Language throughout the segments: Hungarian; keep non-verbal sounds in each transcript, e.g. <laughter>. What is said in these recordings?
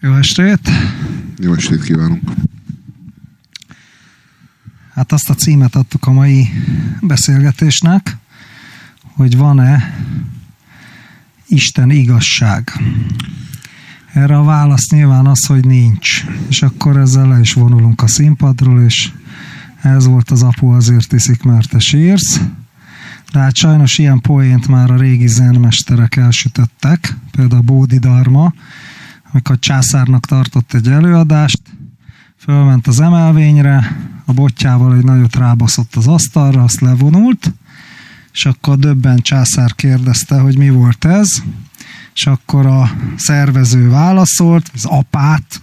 Jó estét! Jó estét kívánunk! Hát azt a címet adtuk a mai beszélgetésnek, hogy van-e Isten igazság. Erre a válasz nyilván az, hogy nincs. És akkor ezzel le is vonulunk a színpadról, és ez volt az apu azért iszik, mert te sírsz. De hát sajnos ilyen poént már a régi zenmesterek elsütöttek, például Bódi Darma, amikor császárnak tartott egy előadást, fölment az emelvényre, a botjával egy nagyot rábaszott az asztalra, azt levonult, és akkor döbben császár kérdezte, hogy mi volt ez, és akkor a szervező válaszolt, az apát,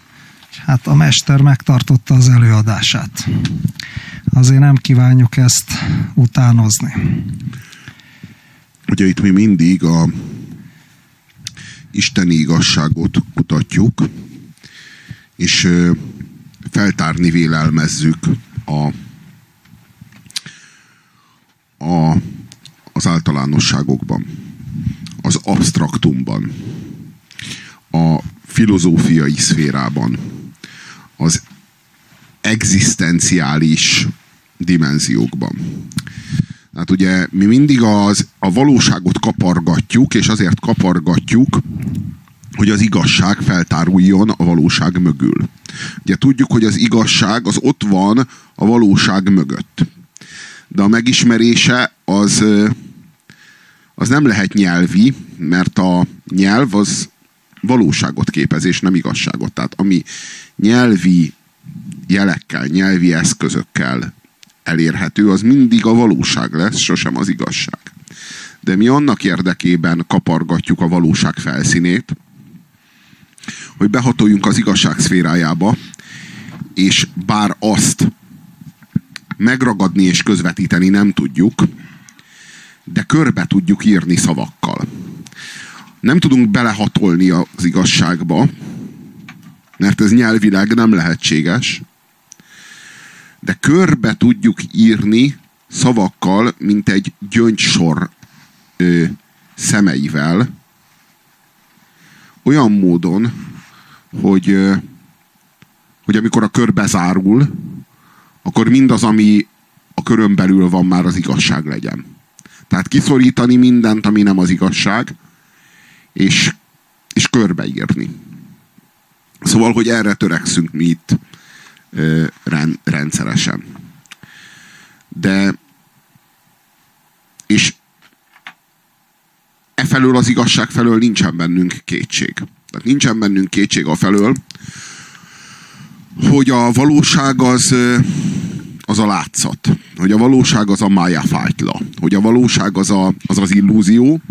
és hát a mester megtartotta az előadását. Azért nem kívánjuk ezt utánozni. Ugye itt mi mindig a isteni igazságot kutatjuk, és feltárni vélelmezzük a, a, az általánosságokban, az abstraktumban, a filozófiai szférában, az egzisztenciális dimenziókban. Tehát ugye mi mindig az, a valóságot kapargatjuk, és azért kapargatjuk, hogy az igazság feltáruljon a valóság mögül. Ugye tudjuk, hogy az igazság az ott van a valóság mögött. De a megismerése az, az nem lehet nyelvi, mert a nyelv az valóságot képez, és nem igazságot. Tehát ami nyelvi jelekkel, nyelvi eszközökkel elérhető, az mindig a valóság lesz, sosem az igazság. De mi annak érdekében kapargatjuk a valóság felszínét, hogy behatoljunk az igazság szférájába, és bár azt megragadni és közvetíteni nem tudjuk, de körbe tudjuk írni szavakkal. Nem tudunk belehatolni az igazságba, mert ez nyelvileg nem lehetséges, de körbe tudjuk írni szavakkal, mint egy gyöngysor ö, szemeivel, olyan módon, hogy, ö, hogy amikor a kör bezárul, akkor mindaz, ami a körön belül van, már az igazság legyen. Tehát kiszorítani mindent, ami nem az igazság, és, és körbeírni. Szóval, hogy erre törekszünk mi itt rendszeresen. De és e felől az igazság felől nincsen bennünk kétség. Tehát nincsen bennünk kétség a felől, hogy a valóság az, az a látszat. Hogy a valóság az a mája fájtla. Hogy a valóság az, a, az az illúzió,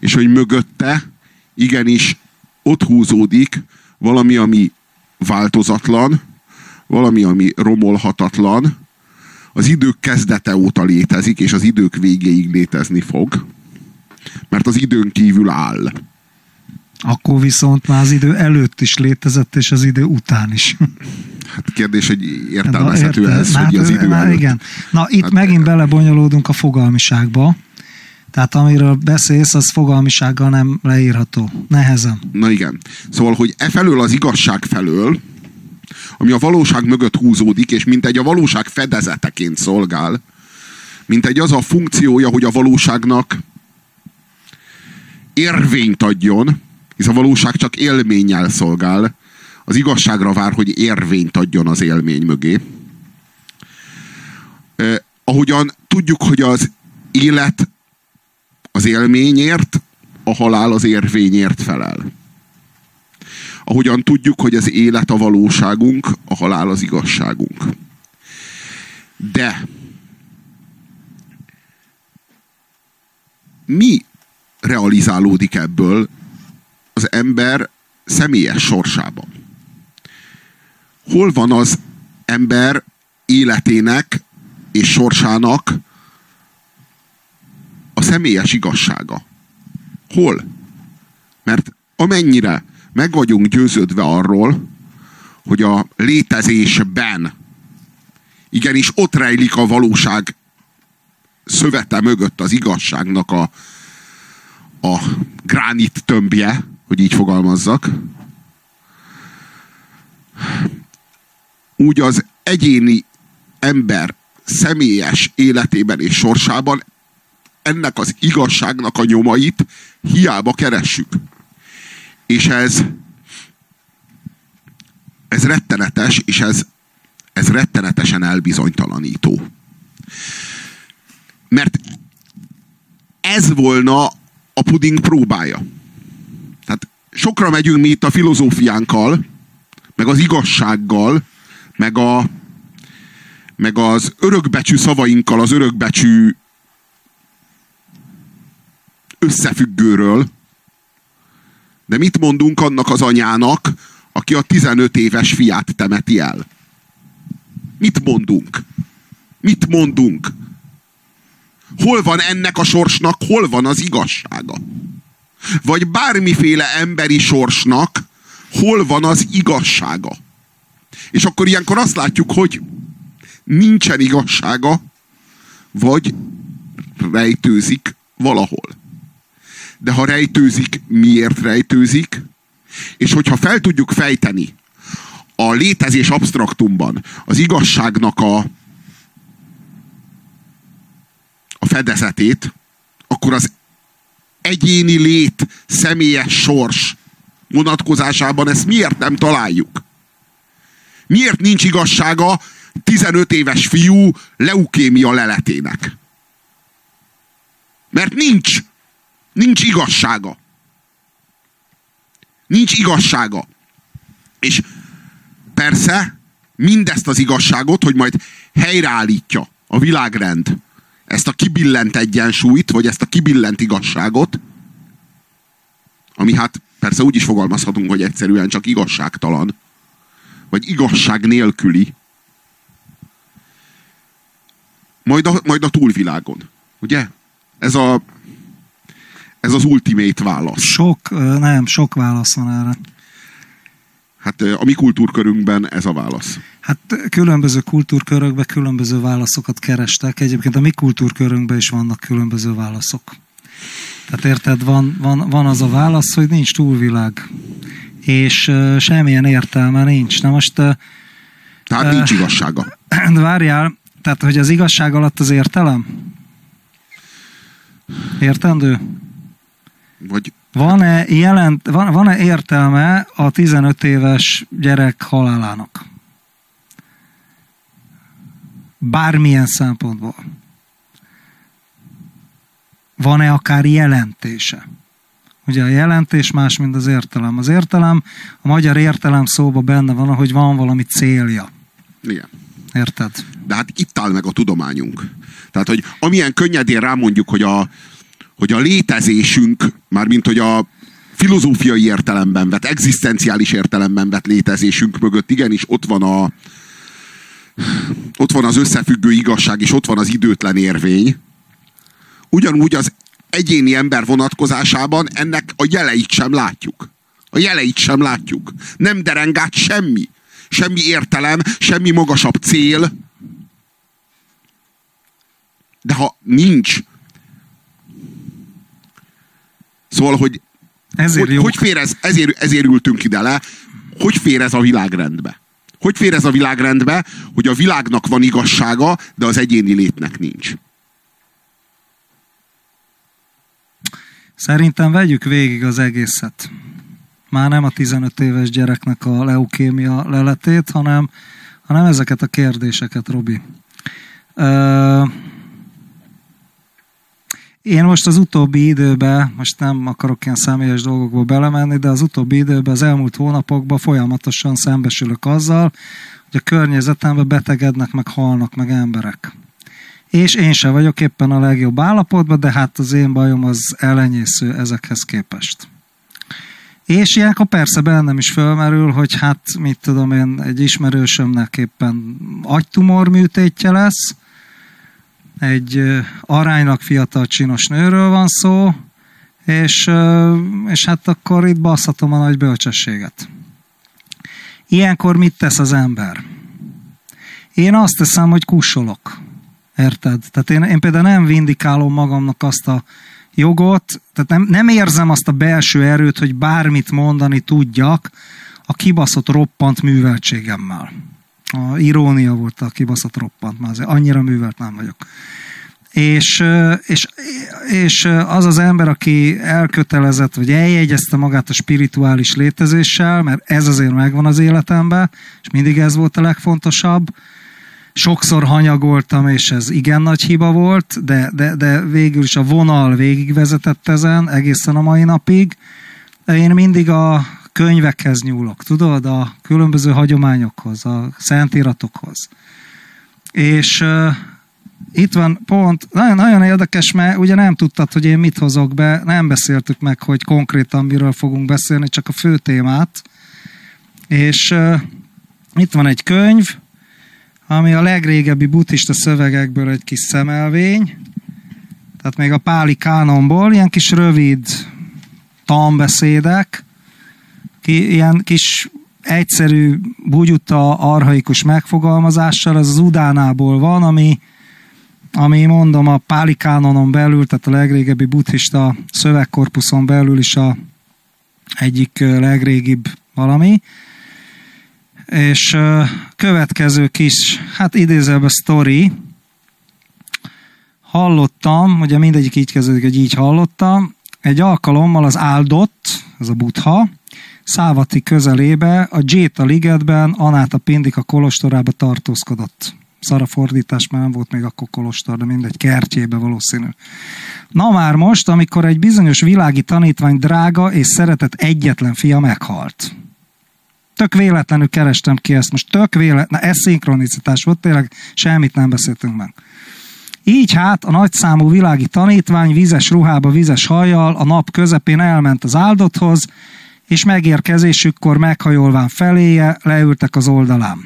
és hogy mögötte igenis ott húzódik valami, ami változatlan, valami, ami romolhatatlan, az idők kezdete óta létezik, és az idők végéig létezni fog, mert az időn kívül áll. Akkor viszont már az idő előtt is létezett, és az idő után is. Hát kérdés, hogy értelmezhető Na, ez, hogy az idő előtt. Igen. Na, itt hát, megint belebonyolódunk a fogalmiságba. Tehát amiről beszélsz, az fogalmisággal nem leírható. Nehezen. Na igen. Szóval, hogy e felől az igazság felől, ami a valóság mögött húzódik, és mint egy a valóság fedezeteként szolgál, mint egy az a funkciója, hogy a valóságnak érvényt adjon, hisz a valóság csak élménnyel szolgál, az igazságra vár, hogy érvényt adjon az élmény mögé. Eh, ahogyan tudjuk, hogy az élet az élményért, a halál az érvényért felel. Ahogyan tudjuk, hogy az élet a valóságunk, a halál az igazságunk. De mi realizálódik ebből az ember személyes sorsában? Hol van az ember életének és sorsának a személyes igazsága? Hol? Mert amennyire meg vagyunk győződve arról, hogy a létezésben igenis ott rejlik a valóság szövete mögött az igazságnak a, a gránit tömbje, hogy így fogalmazzak. úgy az egyéni ember személyes életében és sorsában ennek az igazságnak a nyomait hiába keressük. És ez ez rettenetes, és ez, ez rettenetesen elbizonytalanító. Mert ez volna a puding próbája. Tehát sokra megyünk mi itt a filozófiánkkal, meg az igazsággal, meg, a, meg az örökbecsű szavainkkal, az örökbecsű összefüggőről. De mit mondunk annak az anyának, aki a 15 éves fiát temeti el? Mit mondunk? Mit mondunk? Hol van ennek a sorsnak, hol van az igazsága? Vagy bármiféle emberi sorsnak, hol van az igazsága? És akkor ilyenkor azt látjuk, hogy nincsen igazsága, vagy rejtőzik valahol. De ha rejtőzik, miért rejtőzik? És hogyha fel tudjuk fejteni a létezés abstraktumban az igazságnak a, a fedezetét, akkor az egyéni lét, személyes sors vonatkozásában ezt miért nem találjuk? Miért nincs igazsága 15 éves fiú leukémia leletének? Mert nincs. Nincs igazsága. Nincs igazsága. És persze mindezt az igazságot, hogy majd helyreállítja a világrend ezt a kibillent egyensúlyt, vagy ezt a kibillent igazságot, ami hát persze úgy is fogalmazhatunk, hogy egyszerűen csak igazságtalan, vagy igazság nélküli, majd a, majd a túlvilágon. Ugye? Ez a ez az ultimate válasz. Sok, nem, sok válasz van erre. Hát a mi kultúrkörünkben ez a válasz. Hát különböző kultúrkörökben különböző válaszokat kerestek. Egyébként a mi kultúrkörünkben is vannak különböző válaszok. Tehát érted, van, van, van az a válasz, hogy nincs túlvilág. És uh, semmilyen értelme nincs. Na most... Uh, tehát nincs igazsága. De <clears throat> várjál, tehát hogy az igazság alatt az értelem? Értendő? Vagy... Van-e, jelent, van, van-e értelme a 15 éves gyerek halálának? Bármilyen szempontból. Van-e akár jelentése? Ugye a jelentés más, mint az értelem. Az értelem, a magyar értelem szóba benne van, hogy van valami célja. Igen. Érted? De hát itt áll meg a tudományunk. Tehát, hogy amilyen könnyedén rámondjuk, hogy a, hogy a létezésünk, mármint hogy a filozófiai értelemben vett, egzisztenciális értelemben vett létezésünk mögött igenis ott van a ott van az összefüggő igazság, és ott van az időtlen érvény. Ugyanúgy az egyéni ember vonatkozásában ennek a jeleit sem látjuk. A jeleit sem látjuk. Nem dereng át semmi. Semmi értelem, semmi magasabb cél. De ha nincs Szóval, hogy ezért, hogy, hogy fér ez, ezért, ezért ültünk ide le, hogy fér ez a világrendbe? Hogy fér ez a világrendbe, hogy a világnak van igazsága, de az egyéni létnek nincs? Szerintem vegyük végig az egészet. Már nem a 15 éves gyereknek a leukémia leletét, hanem, hanem ezeket a kérdéseket, Robi. Ö- én most az utóbbi időben, most nem akarok ilyen személyes dolgokba belemenni, de az utóbbi időben, az elmúlt hónapokban folyamatosan szembesülök azzal, hogy a környezetemben betegednek, meg halnak meg emberek. És én sem vagyok éppen a legjobb állapotban, de hát az én bajom az elenyésző ezekhez képest. És ilyenkor persze bennem is fölmerül, hogy hát mit tudom én, egy ismerősömnek éppen agytumor műtétje lesz, egy aránylag fiatal csinos nőről van szó, és, és hát akkor itt baszhatom a nagy bölcsességet. Ilyenkor mit tesz az ember? Én azt teszem, hogy kussolok. Érted? Tehát én, én például nem vindikálom magamnak azt a jogot, tehát nem, nem érzem azt a belső erőt, hogy bármit mondani tudjak a kibaszott roppant műveltségemmel. A irónia volt a kibaszott roppant, már azért annyira művelt nem vagyok. És, és, és az az ember, aki elkötelezett, vagy eljegyezte magát a spirituális létezéssel, mert ez azért megvan az életemben, és mindig ez volt a legfontosabb, sokszor hanyagoltam, és ez igen nagy hiba volt, de, de, de végül is a vonal végigvezetett ezen egészen a mai napig. Én mindig a könyvekhez nyúlok, tudod, a különböző hagyományokhoz, a szentíratokhoz. És uh, itt van pont, nagyon, nagyon érdekes, mert ugye nem tudtad, hogy én mit hozok be, nem beszéltük meg, hogy konkrétan miről fogunk beszélni, csak a fő témát. És uh, itt van egy könyv, ami a legrégebbi buddhista szövegekből egy kis szemelvény, tehát még a páli kánonból, ilyen kis rövid tanbeszédek, ilyen kis egyszerű, bugyutta, arhaikus megfogalmazással, ez az Udánából van, ami, ami mondom a Páli kánonon belül, tehát a legrégebbi buddhista szövegkorpuszon belül is a egyik legrégibb valami, és következő kis, hát idézelbe sztori, hallottam, ugye mindegyik így kezdődik, hogy így hallottam, egy alkalommal az áldott, ez a butha, Szávati közelébe, a Jéta ligetben, Anáta Pindika kolostorába tartózkodott. Szara fordítás már nem volt még akkor kolostor, de mindegy, kertjébe valószínű. Na már most, amikor egy bizonyos világi tanítvány drága és szeretett egyetlen fia meghalt tök véletlenül kerestem ki ezt, most tök véletlen, ez szinkronicitás volt, tényleg semmit nem beszéltünk meg. Így hát a nagyszámú világi tanítvány vízes ruhába, vízes hajjal a nap közepén elment az áldotthoz, és megérkezésükkor meghajolván feléje leültek az oldalán.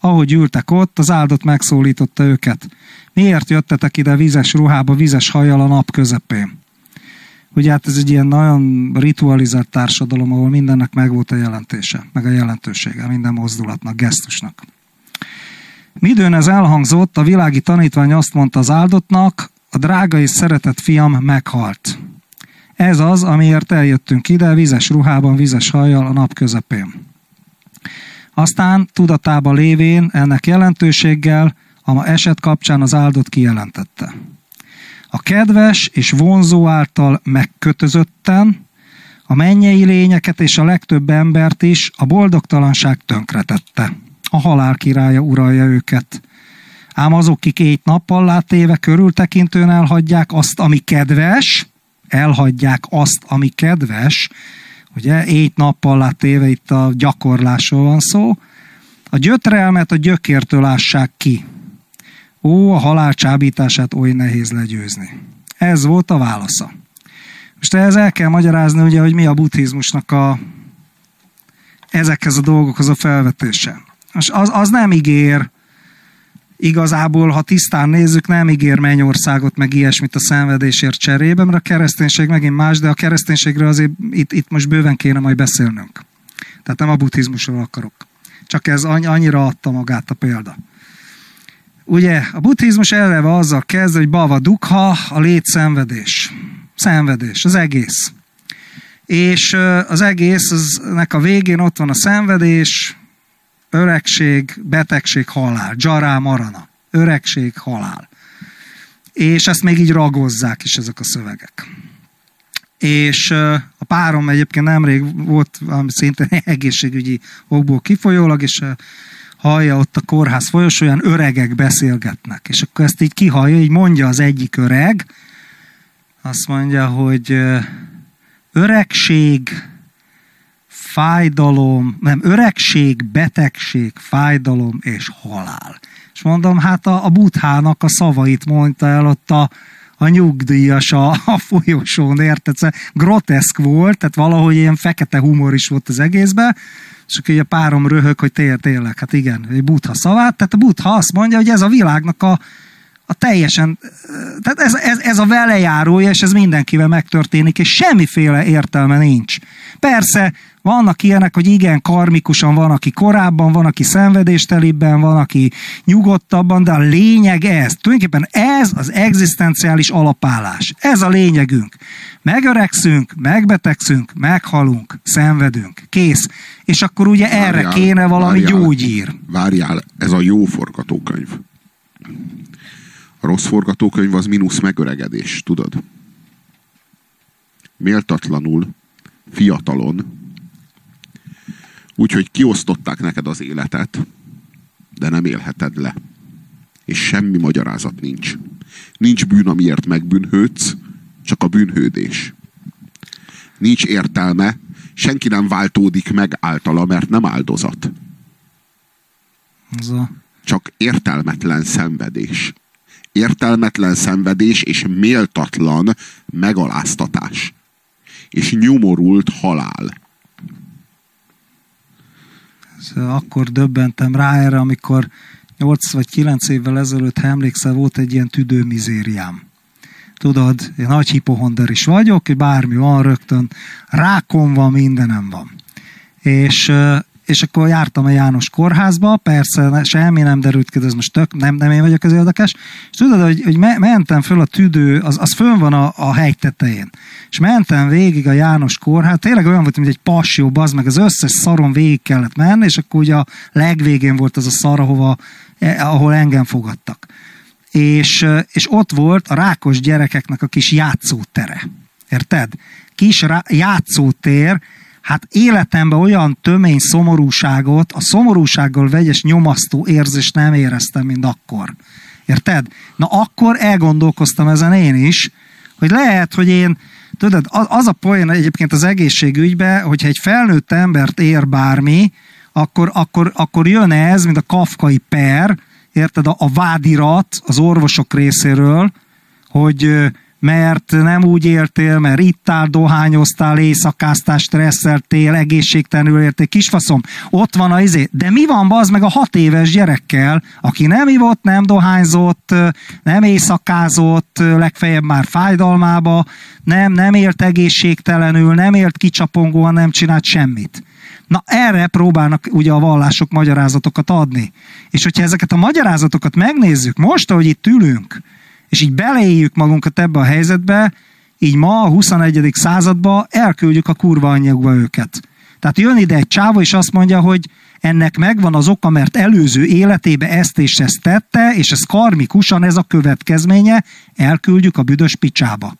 Ahogy ültek ott, az áldott megszólította őket. Miért jöttetek ide vízes ruhába, vízes hajjal a nap közepén? Ugye hát ez egy ilyen nagyon ritualizált társadalom, ahol mindennek megvolt a jelentése, meg a jelentősége, minden mozdulatnak, gesztusnak. Midőn ez elhangzott, a világi tanítvány azt mondta az áldottnak, a drága és szeretett fiam meghalt. Ez az, amiért eljöttünk ide, vizes ruhában, vizes hajjal a nap közepén. Aztán tudatában lévén ennek jelentőséggel, a ma eset kapcsán az áldott kijelentette. A kedves és vonzó által megkötözötten, a mennyei lényeket és a legtöbb embert is a boldogtalanság tönkretette. A halál királya uralja őket. Ám azok, kik egy nappal látéve körültekintően elhagyják azt, ami kedves, elhagyják azt, ami kedves, ugye, egy nappal látéve itt a gyakorlásról van szó, a gyötrelmet a gyökértől ássák ki. Ó, a halál csábítását oly nehéz legyőzni. Ez volt a válasza. Most ehhez el kell magyarázni, ugye, hogy mi a buddhizmusnak a, ezekhez a dolgokhoz a felvetése. Most az, az nem ígér, igazából, ha tisztán nézzük, nem ígér mennyországot, meg ilyesmit a szenvedésért cserébe, mert a kereszténység megint más, de a kereszténységről azért itt, itt most bőven kéne majd beszélnünk. Tehát nem a buddhizmusról akarok. Csak ez annyira adta magát a példa. Ugye a buddhizmus eleve azzal kezd, hogy bava dukha, a létszenvedés. Szenvedés, az egész. És az egész, aznek a végén ott van a szenvedés, öregség, betegség, halál. Dzsará marana. Öregség, halál. És ezt még így ragozzák is ezek a szövegek. És a párom egyébként nemrég volt valami szintén <laughs> egészségügyi okból kifolyólag, és hallja ott a kórház folyosóján, öregek beszélgetnek. És akkor ezt így kihallja, így mondja az egyik öreg, azt mondja, hogy öregség, fájdalom, nem, öregség, betegség, fájdalom és halál. És mondom, hát a, a buthának a szavait mondta el ott a, a nyugdíjas a, a folyosón, érted? Szóval groteszk volt, tehát valahogy ilyen fekete humor is volt az egészben, és akkor a párom röhög, hogy tél, tényleg, hát igen, egy butha szavát, tehát a butha azt mondja, hogy ez a világnak a, a teljesen, tehát ez, ez, ez a velejárója, és ez mindenkivel megtörténik, és semmiféle értelme nincs. Persze, Vannak ilyenek, hogy igen, karmikusan van, aki korábban, van, aki szenvedéstelibben, van, aki nyugodtabban, de a lényeg ez. Tulajdonképpen ez az egzisztenciális alapállás. Ez a lényegünk. Megöregszünk, megbetegszünk, meghalunk, szenvedünk. Kész. És akkor ugye várjál, erre kéne valami várjál, gyógyír. Várjál, ez a jó forgatókönyv. A rossz forgatókönyv az mínusz megöregedés, tudod? Méltatlanul, fiatalon, úgyhogy kiosztották neked az életet, de nem élheted le. És semmi magyarázat nincs. Nincs bűn, amiért megbűnhődsz, csak a bűnhődés. Nincs értelme, senki nem váltódik meg általa, mert nem áldozat. Ez a... Csak értelmetlen szenvedés. Értelmetlen szenvedés és méltatlan megaláztatás. És nyomorult halál. Akkor döbbentem rá erre, amikor 8 vagy 9 évvel ezelőtt, ha emlékszel, volt egy ilyen tüdőmizériám tudod, én nagy hipohonder is vagyok, bármi van rögtön, rákom van, mindenem van. És, és akkor jártam a János kórházba, persze semmi nem derült ki, ez most tök, nem, nem én vagyok az érdekes, és tudod, hogy, hogy me, mentem föl a tüdő, az, az fönn van a, a hegy tetején, és mentem végig a János kórház, tényleg olyan volt, mint egy passió, az meg az összes szaron végig kellett menni, és akkor ugye a legvégén volt az a szar, ahova, eh, ahol engem fogadtak és, és ott volt a rákos gyerekeknek a kis játszótere. Érted? Kis rá, játszótér, hát életemben olyan tömény szomorúságot, a szomorúsággal vegyes nyomasztó érzést nem éreztem, mint akkor. Érted? Na akkor elgondolkoztam ezen én is, hogy lehet, hogy én, tudod, az a poén egyébként az egészségügybe, hogyha egy felnőtt embert ér bármi, akkor, akkor, akkor jön ez, mint a kafkai per, érted, a, a vádirat az orvosok részéről, hogy mert nem úgy éltél, mert ittál, dohányoztál, éjszakáztál, stresszeltél, egészségtelenül értél, kisfaszom, ott van a izé. De mi van az meg a hat éves gyerekkel, aki nem ivott, nem dohányzott, nem éjszakázott, legfeljebb már fájdalmába, nem, nem élt egészségtelenül, nem élt kicsapongóan, nem csinált semmit. Na erre próbálnak ugye a vallások magyarázatokat adni. És hogyha ezeket a magyarázatokat megnézzük, most, ahogy itt ülünk, és így beleéljük magunkat ebbe a helyzetbe, így ma a 21. századba elküldjük a kurva anyagba őket. Tehát jön ide egy csáva, és azt mondja, hogy ennek megvan az oka, mert előző életébe ezt és ezt tette, és ez karmikusan ez a következménye, elküldjük a büdös picsába.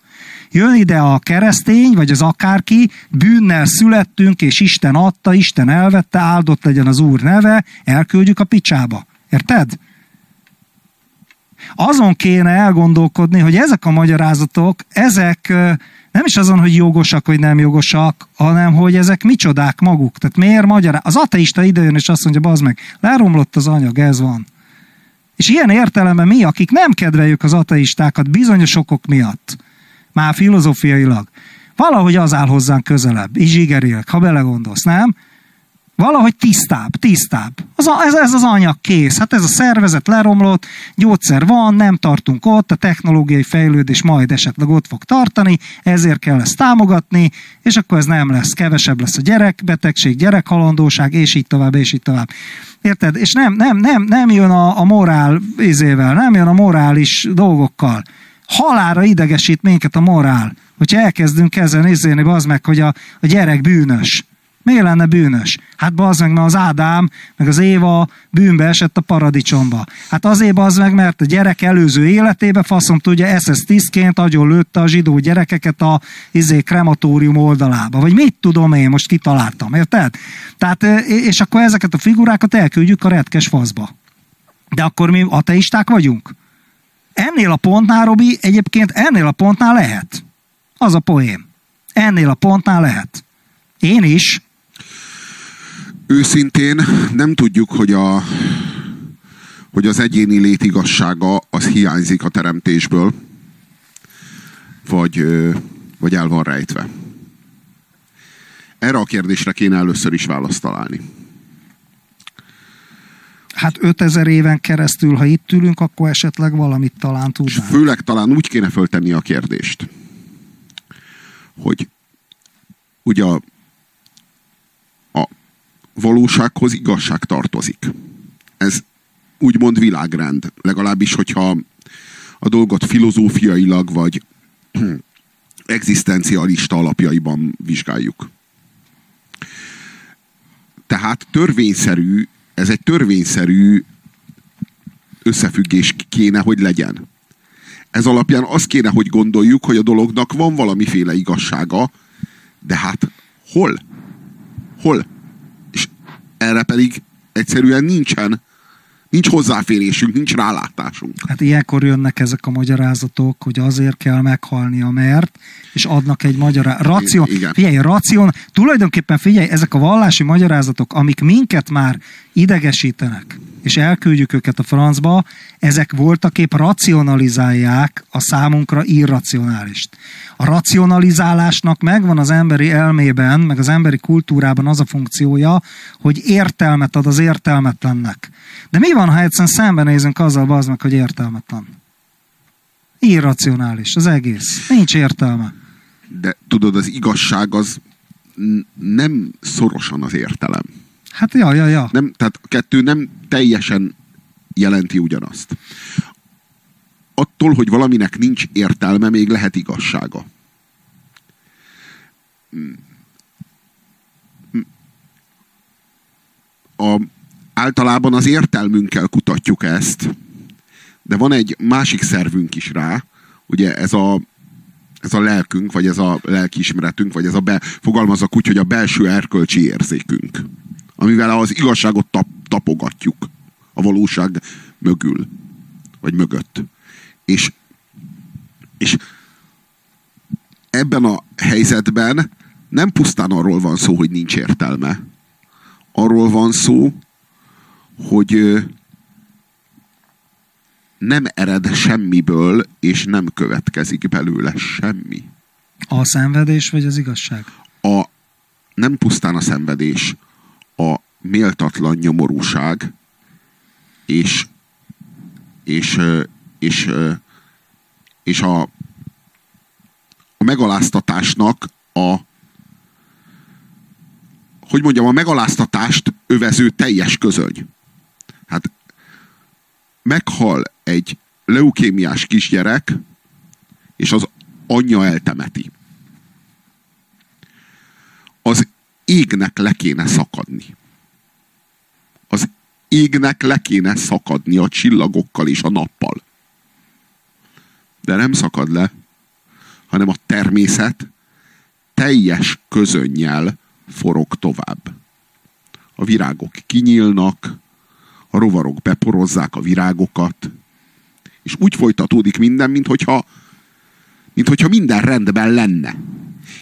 Jön ide a keresztény, vagy az akárki, bűnnel születtünk, és Isten adta, Isten elvette, áldott legyen az Úr neve, elküldjük a picsába. Érted? Azon kéne elgondolkodni, hogy ezek a magyarázatok, ezek nem is azon, hogy jogosak vagy nem jogosak, hanem hogy ezek micsodák maguk. Tehát miért magyaráz? Az ateista idejön és azt mondja, bazd meg, leromlott az anyag, ez van. És ilyen értelemben mi, akik nem kedveljük az ateistákat bizonyos okok miatt, már filozófiailag, valahogy az áll hozzánk közelebb, izsigerileg, ha belegondolsz, nem? Valahogy tisztább, tisztább. Az a, ez, ez az anyag kész. Hát ez a szervezet leromlott, gyógyszer van, nem tartunk ott, a technológiai fejlődés majd esetleg ott fog tartani, ezért kell ezt támogatni, és akkor ez nem lesz. Kevesebb lesz a gyerekbetegség, gyerekhalandóság, és így tovább, és így tovább. Érted? És nem, nem, nem, nem jön a, a morál izével, nem jön a morális dolgokkal halára idegesít minket a morál, hogyha elkezdünk ezen izélni, az meg, hogy a, a gyerek bűnös. Miért lenne bűnös? Hát bazd meg, mert az Ádám, meg az Éva bűnbe esett a paradicsomba. Hát azért az meg, mert a gyerek előző életébe faszom tudja, SS tisztként agyon lőtte a zsidó gyerekeket a izé, krematórium oldalába. Vagy mit tudom én, most kitaláltam, érted? Tehát, és akkor ezeket a figurákat elküldjük a retkes faszba. De akkor mi ateisták vagyunk? Ennél a pontnál, Robi, egyébként ennél a pontnál lehet. Az a poém. Ennél a pontnál lehet. Én is. Őszintén nem tudjuk, hogy, a, hogy az egyéni létigassága az hiányzik a teremtésből, vagy, vagy el van rejtve. Erre a kérdésre kéne először is választ találni hát 5000 éven keresztül, ha itt ülünk, akkor esetleg valamit talán tudnánk. És főleg talán úgy kéne föltenni a kérdést, hogy ugye A valósághoz igazság tartozik. Ez úgymond világrend. Legalábbis, hogyha a dolgot filozófiailag vagy <clears throat> egzisztencialista alapjaiban vizsgáljuk. Tehát törvényszerű, ez egy törvényszerű összefüggés kéne, hogy legyen. Ez alapján azt kéne, hogy gondoljuk, hogy a dolognak van valamiféle igazsága, de hát hol? Hol? Erre pedig egyszerűen nincsen Nincs hozzáférésünk, nincs rálátásunk. Hát ilyenkor jönnek ezek a magyarázatok, hogy azért kell meghalnia, mert, és adnak egy magyarázatot. Racion, Igen. figyelj, racion, tulajdonképpen figyelj, ezek a vallási magyarázatok, amik minket már idegesítenek, és elküldjük őket a francba, ezek voltak épp racionalizálják a számunkra irracionálist. A racionalizálásnak megvan az emberi elmében, meg az emberi kultúrában az a funkciója, hogy értelmet ad az értelmetlennek. De mi van, ha egyszerűen szembenézünk azzal, az meg, hogy értelmetlen? Irracionális az egész. Nincs értelme. De tudod, az igazság az nem szorosan az értelem. Hát ja, ja, ja. Nem, tehát a kettő nem teljesen jelenti ugyanazt. Attól, hogy valaminek nincs értelme, még lehet igazsága. A, általában az értelmünkkel kutatjuk ezt, de van egy másik szervünk is rá, ugye ez a, ez a lelkünk, vagy ez a lelkiismeretünk, vagy ez a, be, fogalmazok úgy, hogy a belső erkölcsi érzékünk amivel az igazságot tap, tapogatjuk a valóság mögül, vagy mögött. És, és ebben a helyzetben nem pusztán arról van szó, hogy nincs értelme. Arról van szó, hogy nem ered semmiből, és nem következik belőle semmi. A szenvedés vagy az igazság? A, nem pusztán a szenvedés, a méltatlan nyomorúság és, és, és, és a, a megaláztatásnak a hogy mondjam, a megaláztatást övező teljes közöny. Hát meghal egy leukémiás kisgyerek, és az anyja eltemeti. Az égnek le kéne szakadni. Az égnek le kéne szakadni a csillagokkal és a nappal. De nem szakad le, hanem a természet teljes közönnyel forog tovább. A virágok kinyílnak, a rovarok beporozzák a virágokat, és úgy folytatódik minden, mint hogyha, mint hogyha minden rendben lenne.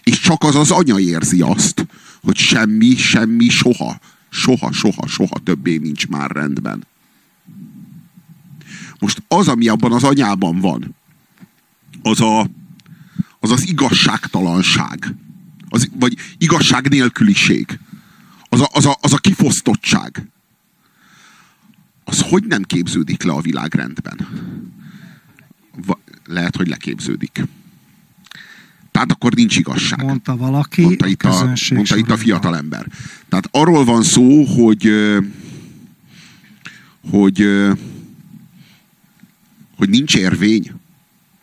És csak az az anya érzi azt, hogy semmi, semmi, soha, soha, soha, soha többé nincs már rendben. Most az, ami abban az anyában van, az a, az, az igazságtalanság, az, vagy igazság nélküliség, az a, az, a, az a kifosztottság, az hogy nem képződik le a világrendben? Va, lehet, hogy leképződik. Tehát akkor nincs igazság. Mondta valaki, mondta itt a, mondta itt a fiatal ember. Tehát arról van szó, hogy hogy hogy nincs érvény.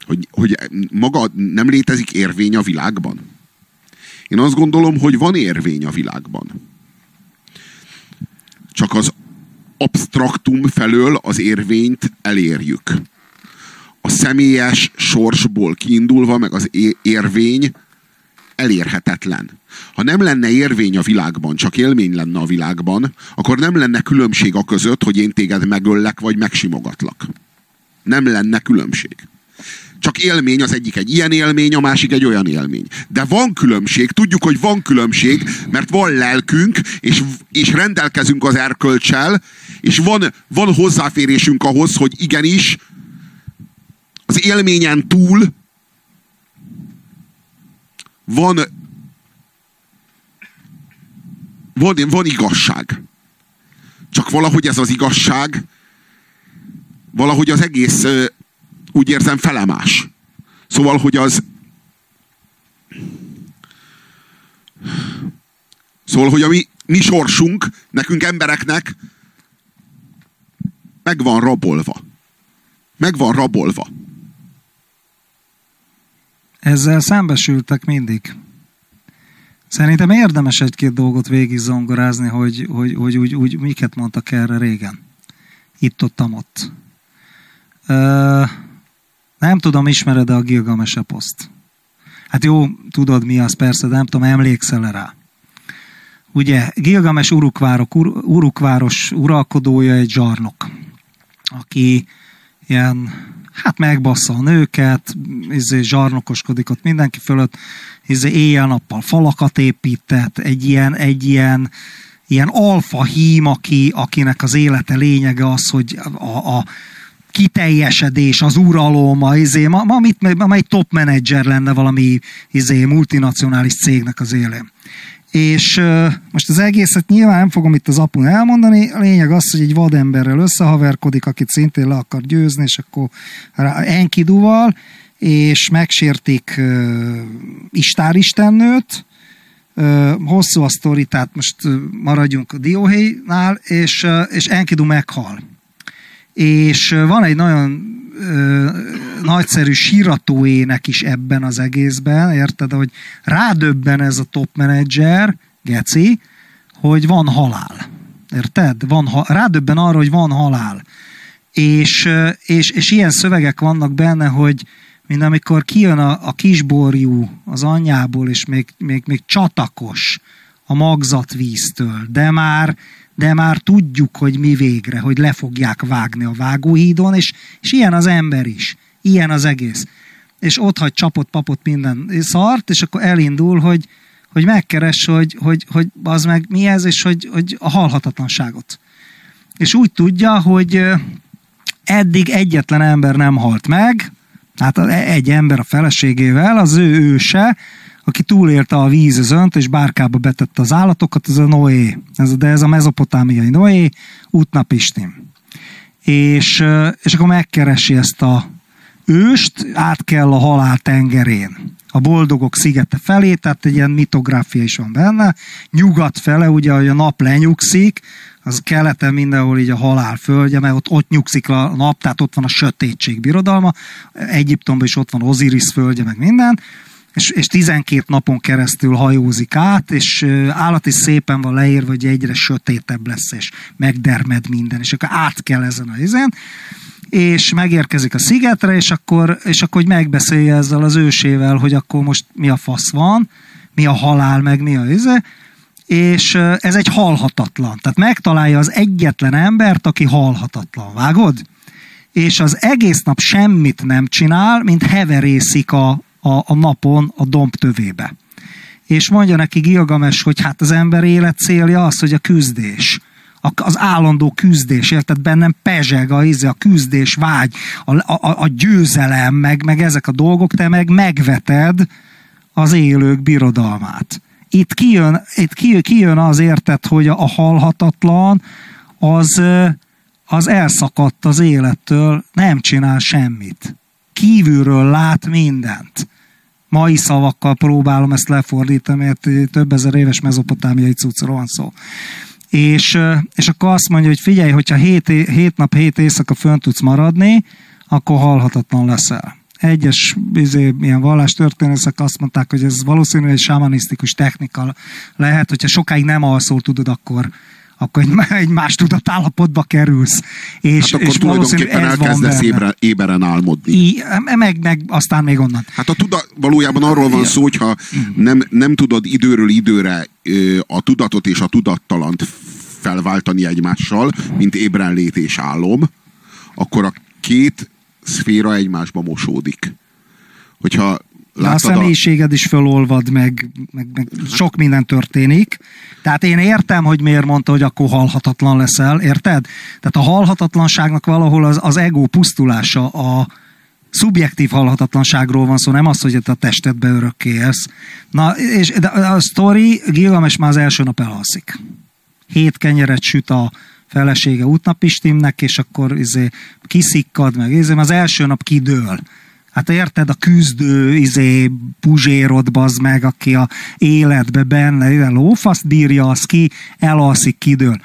Hogy, hogy maga nem létezik érvény a világban. Én azt gondolom, hogy van érvény a világban. Csak az abstraktum felől az érvényt elérjük a személyes sorsból kiindulva, meg az érvény elérhetetlen. Ha nem lenne érvény a világban, csak élmény lenne a világban, akkor nem lenne különbség a között, hogy én téged megöllek, vagy megsimogatlak. Nem lenne különbség. Csak élmény, az egyik egy ilyen élmény, a másik egy olyan élmény. De van különbség, tudjuk, hogy van különbség, mert van lelkünk, és, és rendelkezünk az erkölcsel, és van, van hozzáférésünk ahhoz, hogy igenis, az élményen túl van, van, van igazság. Csak valahogy ez az igazság, valahogy az egész úgy érzem felemás. Szóval, hogy az Szóval, hogy a mi, mi sorsunk, nekünk embereknek meg van rabolva. Meg van rabolva. Ezzel szembesültek mindig. Szerintem érdemes egy-két dolgot végig zongorázni, hogy, hogy, hogy úgy, úgy, miket mondtak erre régen. Itt, ott, ott. Ö, nem tudom, ismered-e a Gilgames eposzt? Hát jó, tudod mi az, persze, de nem tudom, emlékszel rá. Ugye, Gilgames Urukvárok, Ur, Urukváros uralkodója egy zsarnok, aki ilyen hát megbassza a nőket, izé, zsarnokoskodik ott mindenki fölött, izé, éjjel-nappal falakat épített, egy ilyen, egy ilyen, ilyen alfa hím, aki, akinek az élete lényege az, hogy a, a kiteljesedés, az uralom, a, izé, ma, ma, mit, ma egy top menedzser lenne valami izé, multinacionális cégnek az élén. És most az egészet nyilván nem fogom itt az apun elmondani, a lényeg az, hogy egy vademberrel összehaverkodik, akit szintén le akar győzni, és akkor Enkiduval, és megsértik Istár istennőt, hosszú a sztori, tehát most maradjunk a Dióhéjnál, és, és Enkidu meghal. És van egy nagyon ö, nagyszerű síratóének is ebben az egészben, érted, hogy rádöbben ez a top menedzser, Geci, hogy van halál. Érted? Van, ha, rádöbben arra, hogy van halál. És, és, és ilyen szövegek vannak benne, hogy mint amikor kijön a, a kisborjú az anyjából, és még, még, még csatakos a magzatvíztől, de már de már tudjuk, hogy mi végre, hogy le fogják vágni a vágóhídon, és, és ilyen az ember is. Ilyen az egész. És ott hagy csapott, papot minden szart, és akkor elindul, hogy, hogy megkeres, hogy, hogy, hogy az meg mi ez, és hogy, hogy a halhatatlanságot. És úgy tudja, hogy eddig egyetlen ember nem halt meg, hát egy ember a feleségével, az ő őse, aki túlélte a vízözönt, és bárkába betette az állatokat, ez a Noé. Ez, de ez a mezopotámiai Noé, útnapistim. És, és akkor megkeresi ezt a őst, át kell a halál tengerén. A boldogok szigete felé, tehát egy ilyen mitográfia is van benne. Nyugat fele, ugye, hogy a nap lenyugszik, az keleten mindenhol így a halál földje, mert ott, ott nyugszik a nap, tehát ott van a sötétség birodalma. Egyiptomban is ott van Osiris földje, meg minden és, és 12 napon keresztül hajózik át, és állati szépen van leírva, hogy egyre sötétebb lesz, és megdermed minden, és akkor át kell ezen a izen, és megérkezik a szigetre, és akkor, és akkor hogy megbeszélje ezzel az ősével, hogy akkor most mi a fasz van, mi a halál, meg mi a ize, és ez egy halhatatlan. Tehát megtalálja az egyetlen embert, aki halhatatlan. Vágod? És az egész nap semmit nem csinál, mint heverészik a, a, a napon a domb tövébe. És mondja neki Gilgames, hogy hát az ember élet célja az, hogy a küzdés az állandó küzdés, érted? Bennem pezseg a, izé, a küzdés, vágy, a, a, a győzelem, meg, meg ezek a dolgok, te meg megveted az élők birodalmát. Itt kijön, itt kijön, az érted, hogy a, a halhatatlan az, az elszakadt az élettől, nem csinál semmit. Kívülről lát mindent mai szavakkal próbálom ezt lefordítani, mert több ezer éves mezopotámiai cuccról van szó. És, és akkor azt mondja, hogy figyelj, hogyha hét, hét nap, hét éjszaka fönn tudsz maradni, akkor halhatatlan leszel. Egyes izé, ilyen vallástörténészek azt mondták, hogy ez valószínűleg egy sámanisztikus technika lehet, hogyha sokáig nem alszol, tudod, akkor, akkor egy, egy más tudatállapotba kerülsz. És, hát akkor és tulajdonképpen elkezdesz éberen, éberen álmodni. I, meg, meg aztán még onnan. Hát a tuda, valójában arról van szó, hogyha nem, nem tudod időről időre a tudatot és a tudattalant felváltani egymással, mint ébrenlét és álom, akkor a két szféra egymásba mosódik. Hogyha de a személyiséged is fölolvad, meg, meg, meg sok minden történik. Tehát én értem, hogy miért mondta, hogy akkor halhatatlan leszel, érted? Tehát a halhatatlanságnak valahol az, az ego pusztulása, a szubjektív halhatatlanságról van szó, nem az, hogy a testedbe örökké élsz. Na, és de a sztori, Gilgames már az első nap elhalszik. Hét kenyeret süt a felesége útnapistimnek, és akkor izé, kiszikkad meg, izé, az első nap kidől Hát érted, a küzdő izé puzsérod bazd meg, aki a életbe benne, lófaszt bírja, az ki, elalszik, kidől.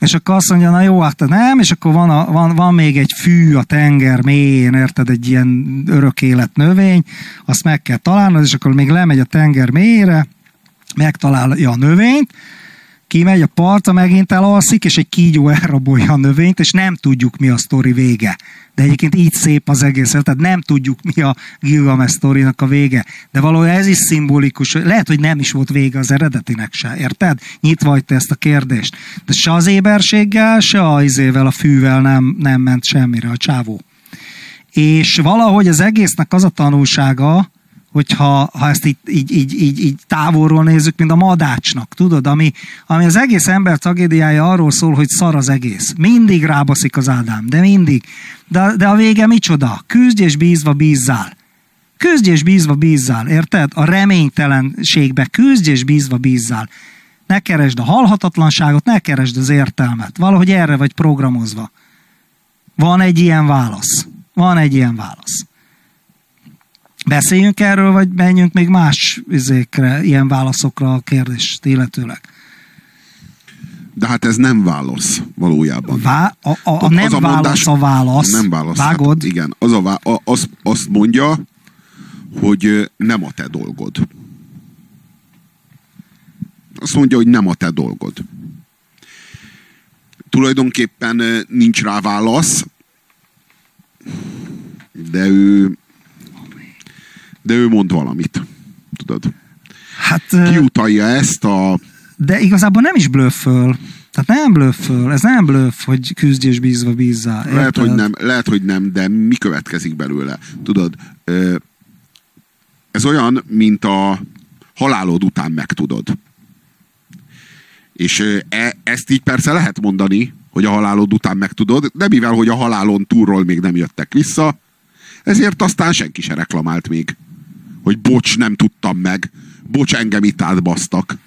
És akkor azt mondja, na jó, hát nem, és akkor van, a, van, van még egy fű a tenger mélyén, érted, egy ilyen örök élet növény, azt meg kell találnod, és akkor még lemegy a tenger mélyére, megtalálja a növényt, kimegy a partra, megint elalszik, és egy kígyó elrabolja a növényt, és nem tudjuk, mi a sztori vége. De egyébként így szép az egész, tehát nem tudjuk, mi a Gilgamesh sztorinak a vége. De valójában ez is szimbolikus, lehet, hogy nem is volt vége az eredetinek se, érted? Nyitva hagyta ezt a kérdést. De se az éberséggel, se a izével, a fűvel nem, nem ment semmire a csávó. És valahogy az egésznek az a tanulsága, hogyha ha ezt így, így, így, így, így távolról nézzük, mint a madácsnak, tudod, ami, ami az egész ember tragédiája arról szól, hogy szar az egész. Mindig rábaszik az Ádám, de mindig. De, de a vége micsoda? Küzdj és bízva bízzál. Küzdj és bízva bízzál, érted? A reménytelenségbe küzdj és bízva bízzál. Ne keresd a halhatatlanságot, ne keresd az értelmet. Valahogy erre vagy programozva. Van egy ilyen válasz. Van egy ilyen válasz. Beszéljünk erről, vagy menjünk még más izékre, ilyen válaszokra a kérdést illetőleg? De hát ez nem válasz valójában. Vá- a, a, a nem az a válasz mondás, a válasz. Nem válasz. Vágod? Hát igen, az a, vá- a, az, azt mondja, hogy nem a te dolgod. Azt mondja, hogy nem a te dolgod. Tulajdonképpen nincs rá válasz, de ő de ő mond valamit. Tudod? Hát... Kiutalja ezt a... De igazából nem is blöfföl. Tehát nem blöfföl. Ez nem blöff, hogy küzdj és bízva bízzá. Lehet hogy, nem, lehet, hogy nem, de mi következik belőle? Tudod, ez olyan, mint a halálod után megtudod. És e, ezt így persze lehet mondani, hogy a halálod után megtudod, de mivel, hogy a halálon túlról még nem jöttek vissza, ezért aztán senki se reklamált még hogy bocs, nem tudtam meg. Bocs, engem itt átbasztak.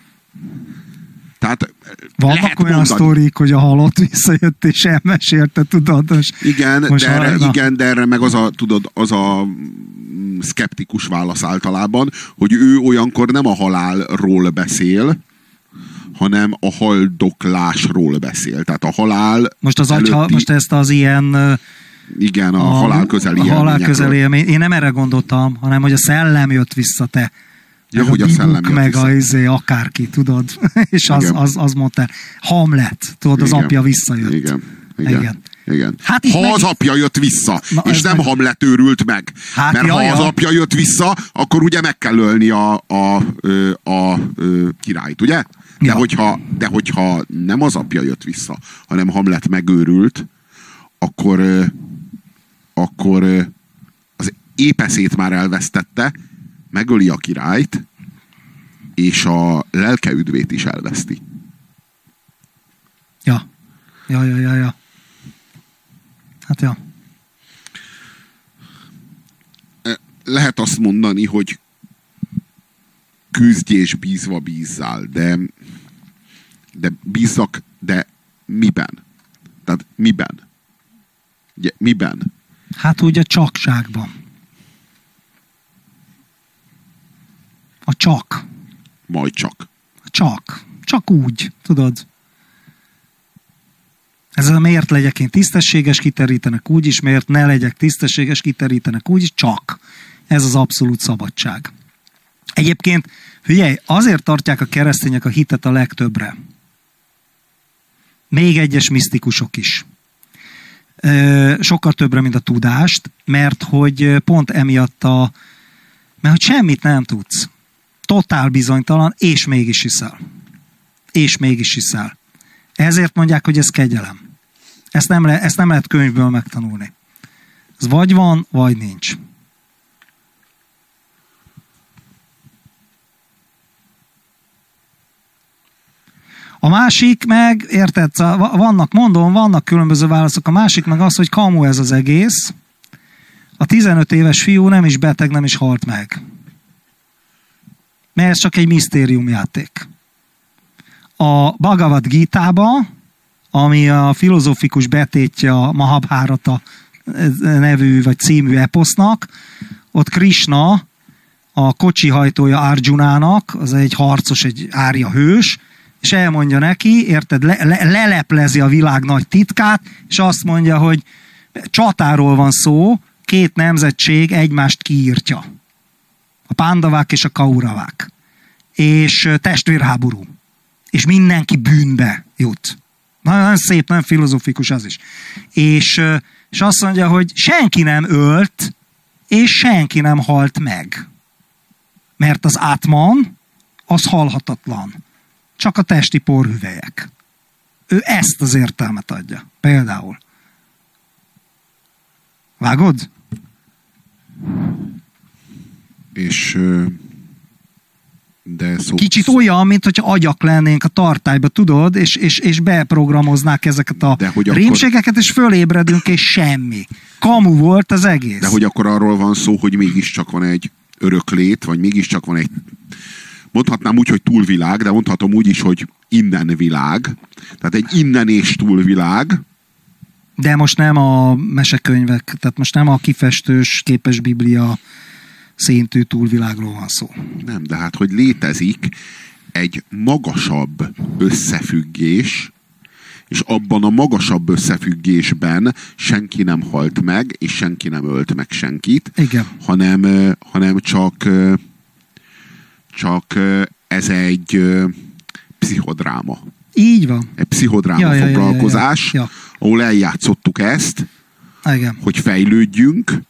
Tehát Vannak olyan mondani. sztorik, hogy a halott visszajött és elmesélte, tudod? Most, igen, most de erre, igen, de erre meg az a, tudod, az a mm, szkeptikus válasz általában, hogy ő olyankor nem a halálról beszél, hanem a haldoklásról beszél. Tehát a halál Most, az előtti... agyha, most ezt az ilyen igen, a, a halál közeli A halál közeli élmény. Én nem erre gondoltam, hanem hogy a szellem jött vissza te. Ja, hogy a, a szellem meg vissza. a izé, akárki, tudod? <laughs> És az, az, az mondta, Hamlet, tudod, az igen. apja visszajött. Igen. Igen. Igen. Igen. Hát ha meg... az apja jött vissza, Na, és nem meg... Hamlet őrült meg. Hát mert jaj, ha az apja jött vissza, akkor ugye meg kell ölni a, a, a, a, a királyt, ugye? De, ja. hogyha, de hogyha nem az apja jött vissza, hanem Hamlet megőrült, akkor akkor az épeszét már elvesztette, megöli a királyt, és a lelke üdvét is elveszti. Ja. Ja, ja, ja, ja. Hát ja. Lehet azt mondani, hogy küzdj és bízva bízzál, de, de bízzak, de miben? Tehát miben? Ugye, miben? Hát úgy a csakságban. A csak. Majd csak. A csak. Csak úgy, tudod. Ez a miért legyek én tisztességes, kiterítenek úgy is, miért ne legyek tisztességes, kiterítenek úgy is, csak. Ez az abszolút szabadság. Egyébként, figyelj, azért tartják a keresztények a hitet a legtöbbre. Még egyes misztikusok is sokkal többre, mint a tudást, mert hogy pont emiatt a, mert hogy semmit nem tudsz. Totál bizonytalan, és mégis hiszel. És mégis hiszel. Ezért mondják, hogy ez kegyelem. Ezt nem, le, ezt nem lehet könyvből megtanulni. Ez vagy van, vagy nincs. A másik meg, érted, vannak, mondom, vannak különböző válaszok. A másik meg az, hogy kamu ez az egész. A 15 éves fiú nem is beteg, nem is halt meg. Mert ez csak egy misztériumjáték. A Bhagavad Gita-ba, ami a filozófikus betétje a Mahabharata nevű vagy című eposznak, ott Krishna, a kocsi hajtója Arjunának, az egy harcos, egy árja hős, és elmondja neki, érted, le, le, leleplezi a világ nagy titkát, és azt mondja, hogy csatáról van szó, két nemzetség egymást kiírtja. A pándavák és a kauravák. És testvérháború. És mindenki bűnbe jut. Nagyon szép, nagyon filozofikus az is. És, és azt mondja, hogy senki nem ölt, és senki nem halt meg. Mert az átman, az halhatatlan. Csak a testi porhüvelyek. Ő ezt az értelmet adja. Például. Vágod? És de szó... Kicsit olyan, mint hogyha agyak lennénk a tartályba, tudod, és, és, és beprogramoznák ezeket a rémségeket, akkor... és fölébredünk, és semmi. Kamu volt az egész. De hogy akkor arról van szó, hogy mégiscsak van egy öröklét, vagy mégiscsak van egy mondhatnám úgy, hogy túlvilág, de mondhatom úgy is, hogy innen világ. Tehát egy innen és túlvilág. De most nem a mesekönyvek, tehát most nem a kifestős képes biblia szintű túlvilágról van szó. Nem, de hát, hogy létezik egy magasabb összefüggés, és abban a magasabb összefüggésben senki nem halt meg, és senki nem ölt meg senkit, Igen. hanem, hanem csak, csak ez egy pszichodráma. Így van. Egy pszichodráma ja, foglalkozás, ja, ja, ja, ja. ahol eljátszottuk ezt, Igen. hogy fejlődjünk,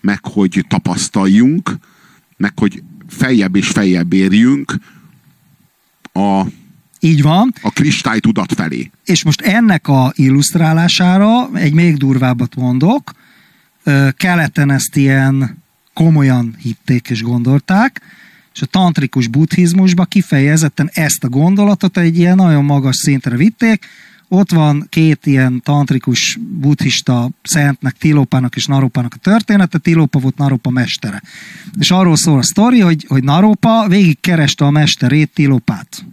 meg hogy tapasztaljunk, meg hogy feljebb és feljebb érjünk a, így van. A kristály tudat felé. És most ennek a illusztrálására egy még durvábbat mondok. Keleten ezt ilyen komolyan hitték és gondolták, és a tantrikus buddhizmusba kifejezetten ezt a gondolatot egy ilyen nagyon magas szintre vitték, ott van két ilyen tantrikus buddhista szentnek, Tilópának és Naropának a története, Tilópa volt Naropa mestere. És arról szól a sztori, hogy, hogy Naropa végig kereste a mesterét, Tilópát.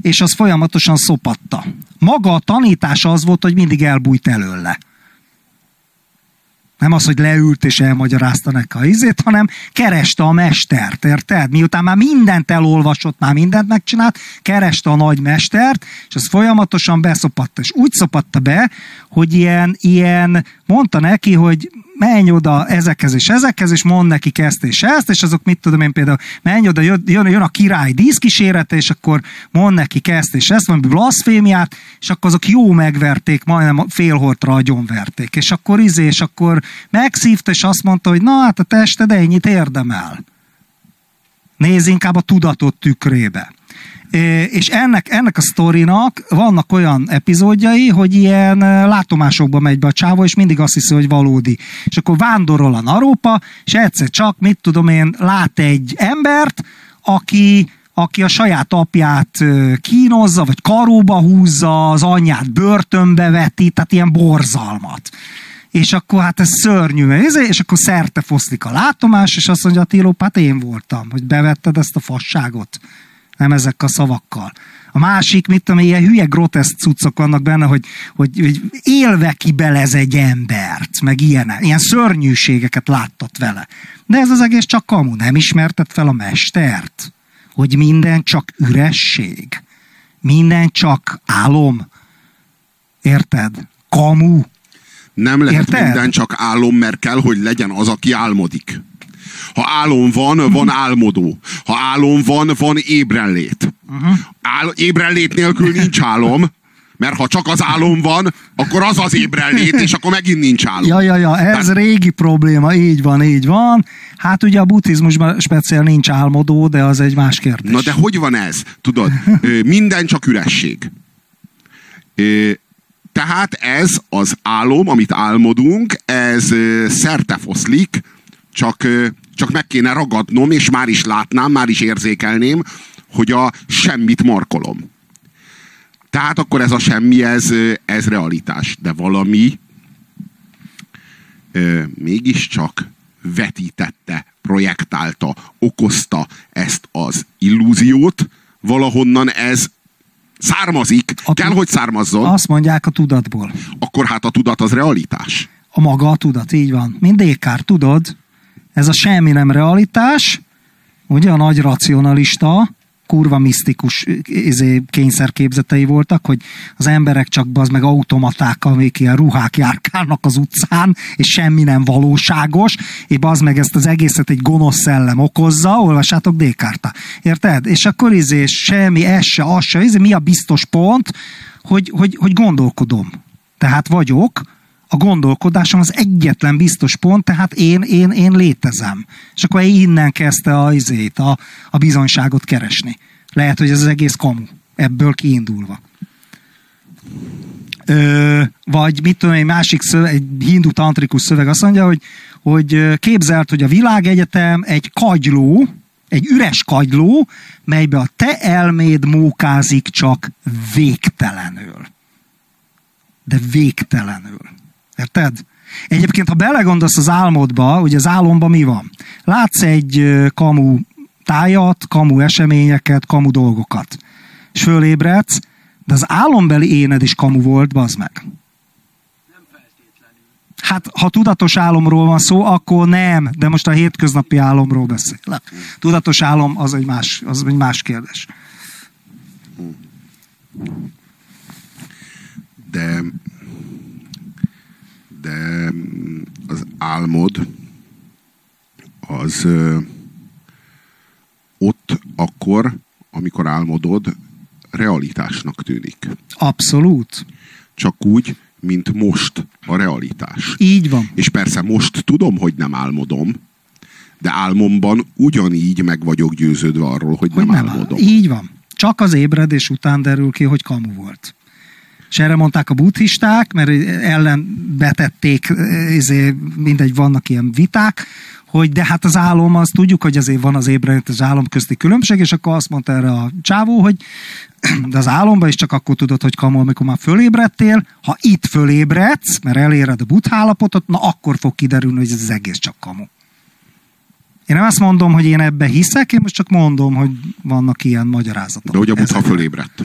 És az folyamatosan szopatta. Maga a tanítása az volt, hogy mindig elbújt előle. Nem az, hogy leült és elmagyarázta neki a izét, hanem kereste a mestert, érted? Miután már mindent elolvasott, már mindent megcsinált, kereste a nagy mestert, és az folyamatosan beszopatta. És úgy szopatta be, hogy ilyen, ilyen mondta neki, hogy menj oda ezekhez és ezekhez, és mond neki ezt és ezt, és azok mit tudom én például, menj oda, jön, jön a király díszkísérete, és akkor mond neki ezt és ezt, valami blaszfémiát, és akkor azok jó megverték, majdnem félholtra agyonverték. És akkor izé, és akkor megszívta, és azt mondta, hogy na hát a tested ennyit érdemel. Nézz inkább a tudatot tükrébe és ennek, ennek a sztorinak vannak olyan epizódjai, hogy ilyen látomásokba megy be a csávó, és mindig azt hiszi, hogy valódi. És akkor vándorol a narópa, és egyszer csak, mit tudom én, lát egy embert, aki, aki a saját apját kínozza, vagy karóba húzza, az anyját börtönbe veti, tehát ilyen borzalmat. És akkor hát ez szörnyű, és akkor szerte foszlik a látomás, és azt mondja a Tilóp, hát én voltam, hogy bevetted ezt a fasságot nem ezek a szavakkal. A másik, mit tudom, ilyen hülye groteszk cuccok vannak benne, hogy, hogy, hogy élve kibelez egy embert, meg ilyen, ilyen szörnyűségeket láttat vele. De ez az egész csak kamu, nem ismertet fel a mestert, hogy minden csak üresség, minden csak álom. Érted? Kamu. Nem lehet Érted? minden csak álom, mert kell, hogy legyen az, aki álmodik. Ha álom van, van álmodó. Ha álom van, van ébrenlét. Uh-huh. Áll, ébrenlét nélkül nincs álom. Mert ha csak az álom van, akkor az az ébrenlét, és akkor megint nincs álom. Ja, ja, ja, ez Tehát... régi probléma, így van, így van. Hát ugye a buddhizmusban speciál nincs álmodó, de az egy más kérdés. Na de hogy van ez? Tudod, minden csak üresség. Tehát ez az álom, amit álmodunk, ez szertefoszlik, csak csak meg kéne ragadnom, és már is látnám, már is érzékelném, hogy a semmit markolom. Tehát akkor ez a semmi, ez, ez realitás. De valami ö, mégiscsak vetítette, projektálta, okozta ezt az illúziót, valahonnan ez származik, a kell, hogy származzon. Azt mondják a tudatból. Akkor hát a tudat az realitás. A maga a tudat, így van. Mint Descartes, tudod? Ez a semmi nem realitás, ugye a nagy racionalista, kurva misztikus izé, kényszerképzetei voltak, hogy az emberek csak az meg automaták, amik ilyen ruhák járkálnak az utcán, és semmi nem valóságos, és az meg ezt az egészet egy gonosz szellem okozza, olvassátok Descartes. Érted? És akkor izé, semmi, ez se, az se, izé, mi a biztos pont, hogy, hogy, hogy gondolkodom. Tehát vagyok, a gondolkodásom az egyetlen biztos pont, tehát én, én, én létezem. És akkor innen kezdte a, izét, a, a bizonyságot keresni. Lehet, hogy ez az egész kamu, ebből kiindulva. Ö, vagy mit tudom, egy másik szöveg, egy hindu tantrikus szöveg azt mondja, hogy, hogy képzelt, hogy a világegyetem egy kagyló, egy üres kagyló, melybe a te elméd mókázik csak végtelenül. De végtelenül. Érted? Egyébként, ha belegondolsz az álmodba, ugye az álomban mi van? Látsz egy kamu tájat, kamu eseményeket, kamu dolgokat. És fölébredsz, de az álombeli éned is kamu volt, bazd meg. Hát, ha tudatos álomról van szó, akkor nem, de most a hétköznapi álomról beszélek. Tudatos álom az egy más, az egy más kérdés. De de az álmod az ott akkor, amikor álmodod, realitásnak tűnik. Abszolút. Csak úgy, mint most a realitás. Így van. És persze most tudom, hogy nem álmodom, de álmomban ugyanígy meg vagyok győződve arról, hogy, hogy nem, nem álmodom. Így van. Csak az ébredés után derül ki, hogy kamu volt. És erre mondták a buddhisták, mert ellenbetették, izé, mindegy, vannak ilyen viták, hogy de hát az álom, az tudjuk, hogy azért van az ébredet az álom közti különbség, és akkor azt mondta erre a csávó, hogy <clears throat> de az álomban is csak akkor tudod, hogy kamu, amikor már fölébredtél, ha itt fölébredsz, mert eléred a buddhállapotot, na akkor fog kiderülni, hogy ez az egész csak kamu. Én nem azt mondom, hogy én ebbe hiszek, én most csak mondom, hogy vannak ilyen magyarázatok. De hogy a buddha fölébredt.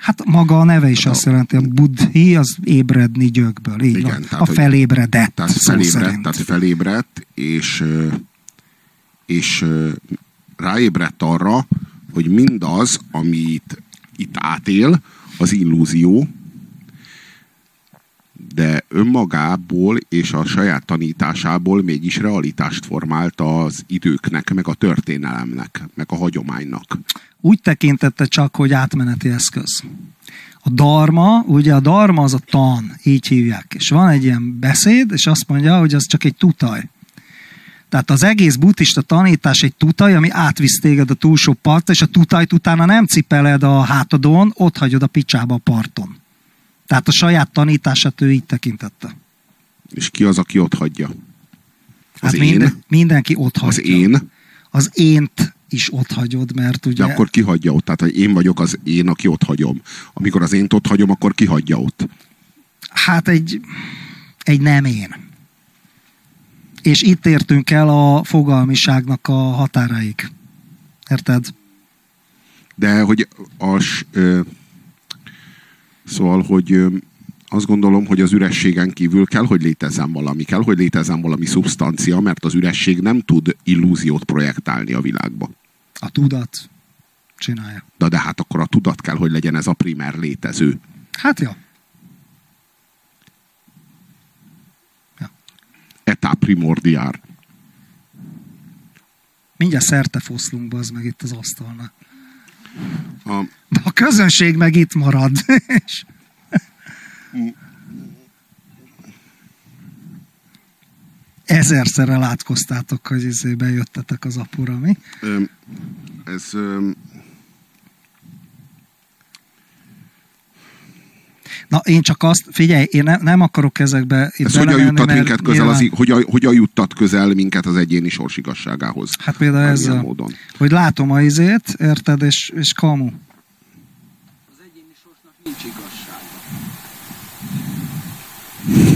Hát maga a neve is hát azt jelenti, a buddhi az ébredni gyökből. Így Igen, van. Tehát, a felébredett. Tehát felébredt, tehát felébredt, és, és ráébredt arra, hogy mindaz, amit itt átél, az illúzió, de önmagából és a saját tanításából mégis realitást formált az időknek, meg a történelemnek, meg a hagyománynak úgy tekintette csak, hogy átmeneti eszköz. A darma, ugye a darma az a tan, így hívják. És van egy ilyen beszéd, és azt mondja, hogy az csak egy tutaj. Tehát az egész buddhista tanítás egy tutaj, ami átvisz téged a túlsó part, és a tutajt utána nem cipeled a hátadon, ott hagyod a picsába a parton. Tehát a saját tanítását ő így tekintette. És ki az, aki ott hagyja? Az hát én? Minden, mindenki ott hagyja. Az én? Az ént is ott hagyod, mert ugye... De akkor ki hagyja ott? Tehát én vagyok az én, aki ott hagyom. Amikor az én ott hagyom, akkor ki hagyja ott? Hát egy, egy nem én. És itt értünk el a fogalmiságnak a határaig. Érted? De hogy az... Ö, szóval, hogy azt gondolom, hogy az ürességen kívül kell, hogy létezzen valami, kell, hogy létezzen valami szubstancia, mert az üresség nem tud illúziót projektálni a világba. A tudat csinálja. De, de hát akkor a tudat kell, hogy legyen ez a primer létező. Hát jó. Ja. Etá primordiár. Mindjárt szerte foszlunk, az meg itt az asztalnál. A... A közönség meg itt marad. Ezerszer elátkoztátok, hogy izé bejöttetek az apura, mi? ez Na, én csak azt, figyelj, én ne, nem akarok ezekbe itt Ez hogyan juttat minket közel, nyilván... az, hogyan, hogyan juttat közel minket az egyéni sorsigasságához? Hát például ez a, módon. hogy látom a izét, érted, és, és kamu. Az egyéni sorsnak nincs igazsága.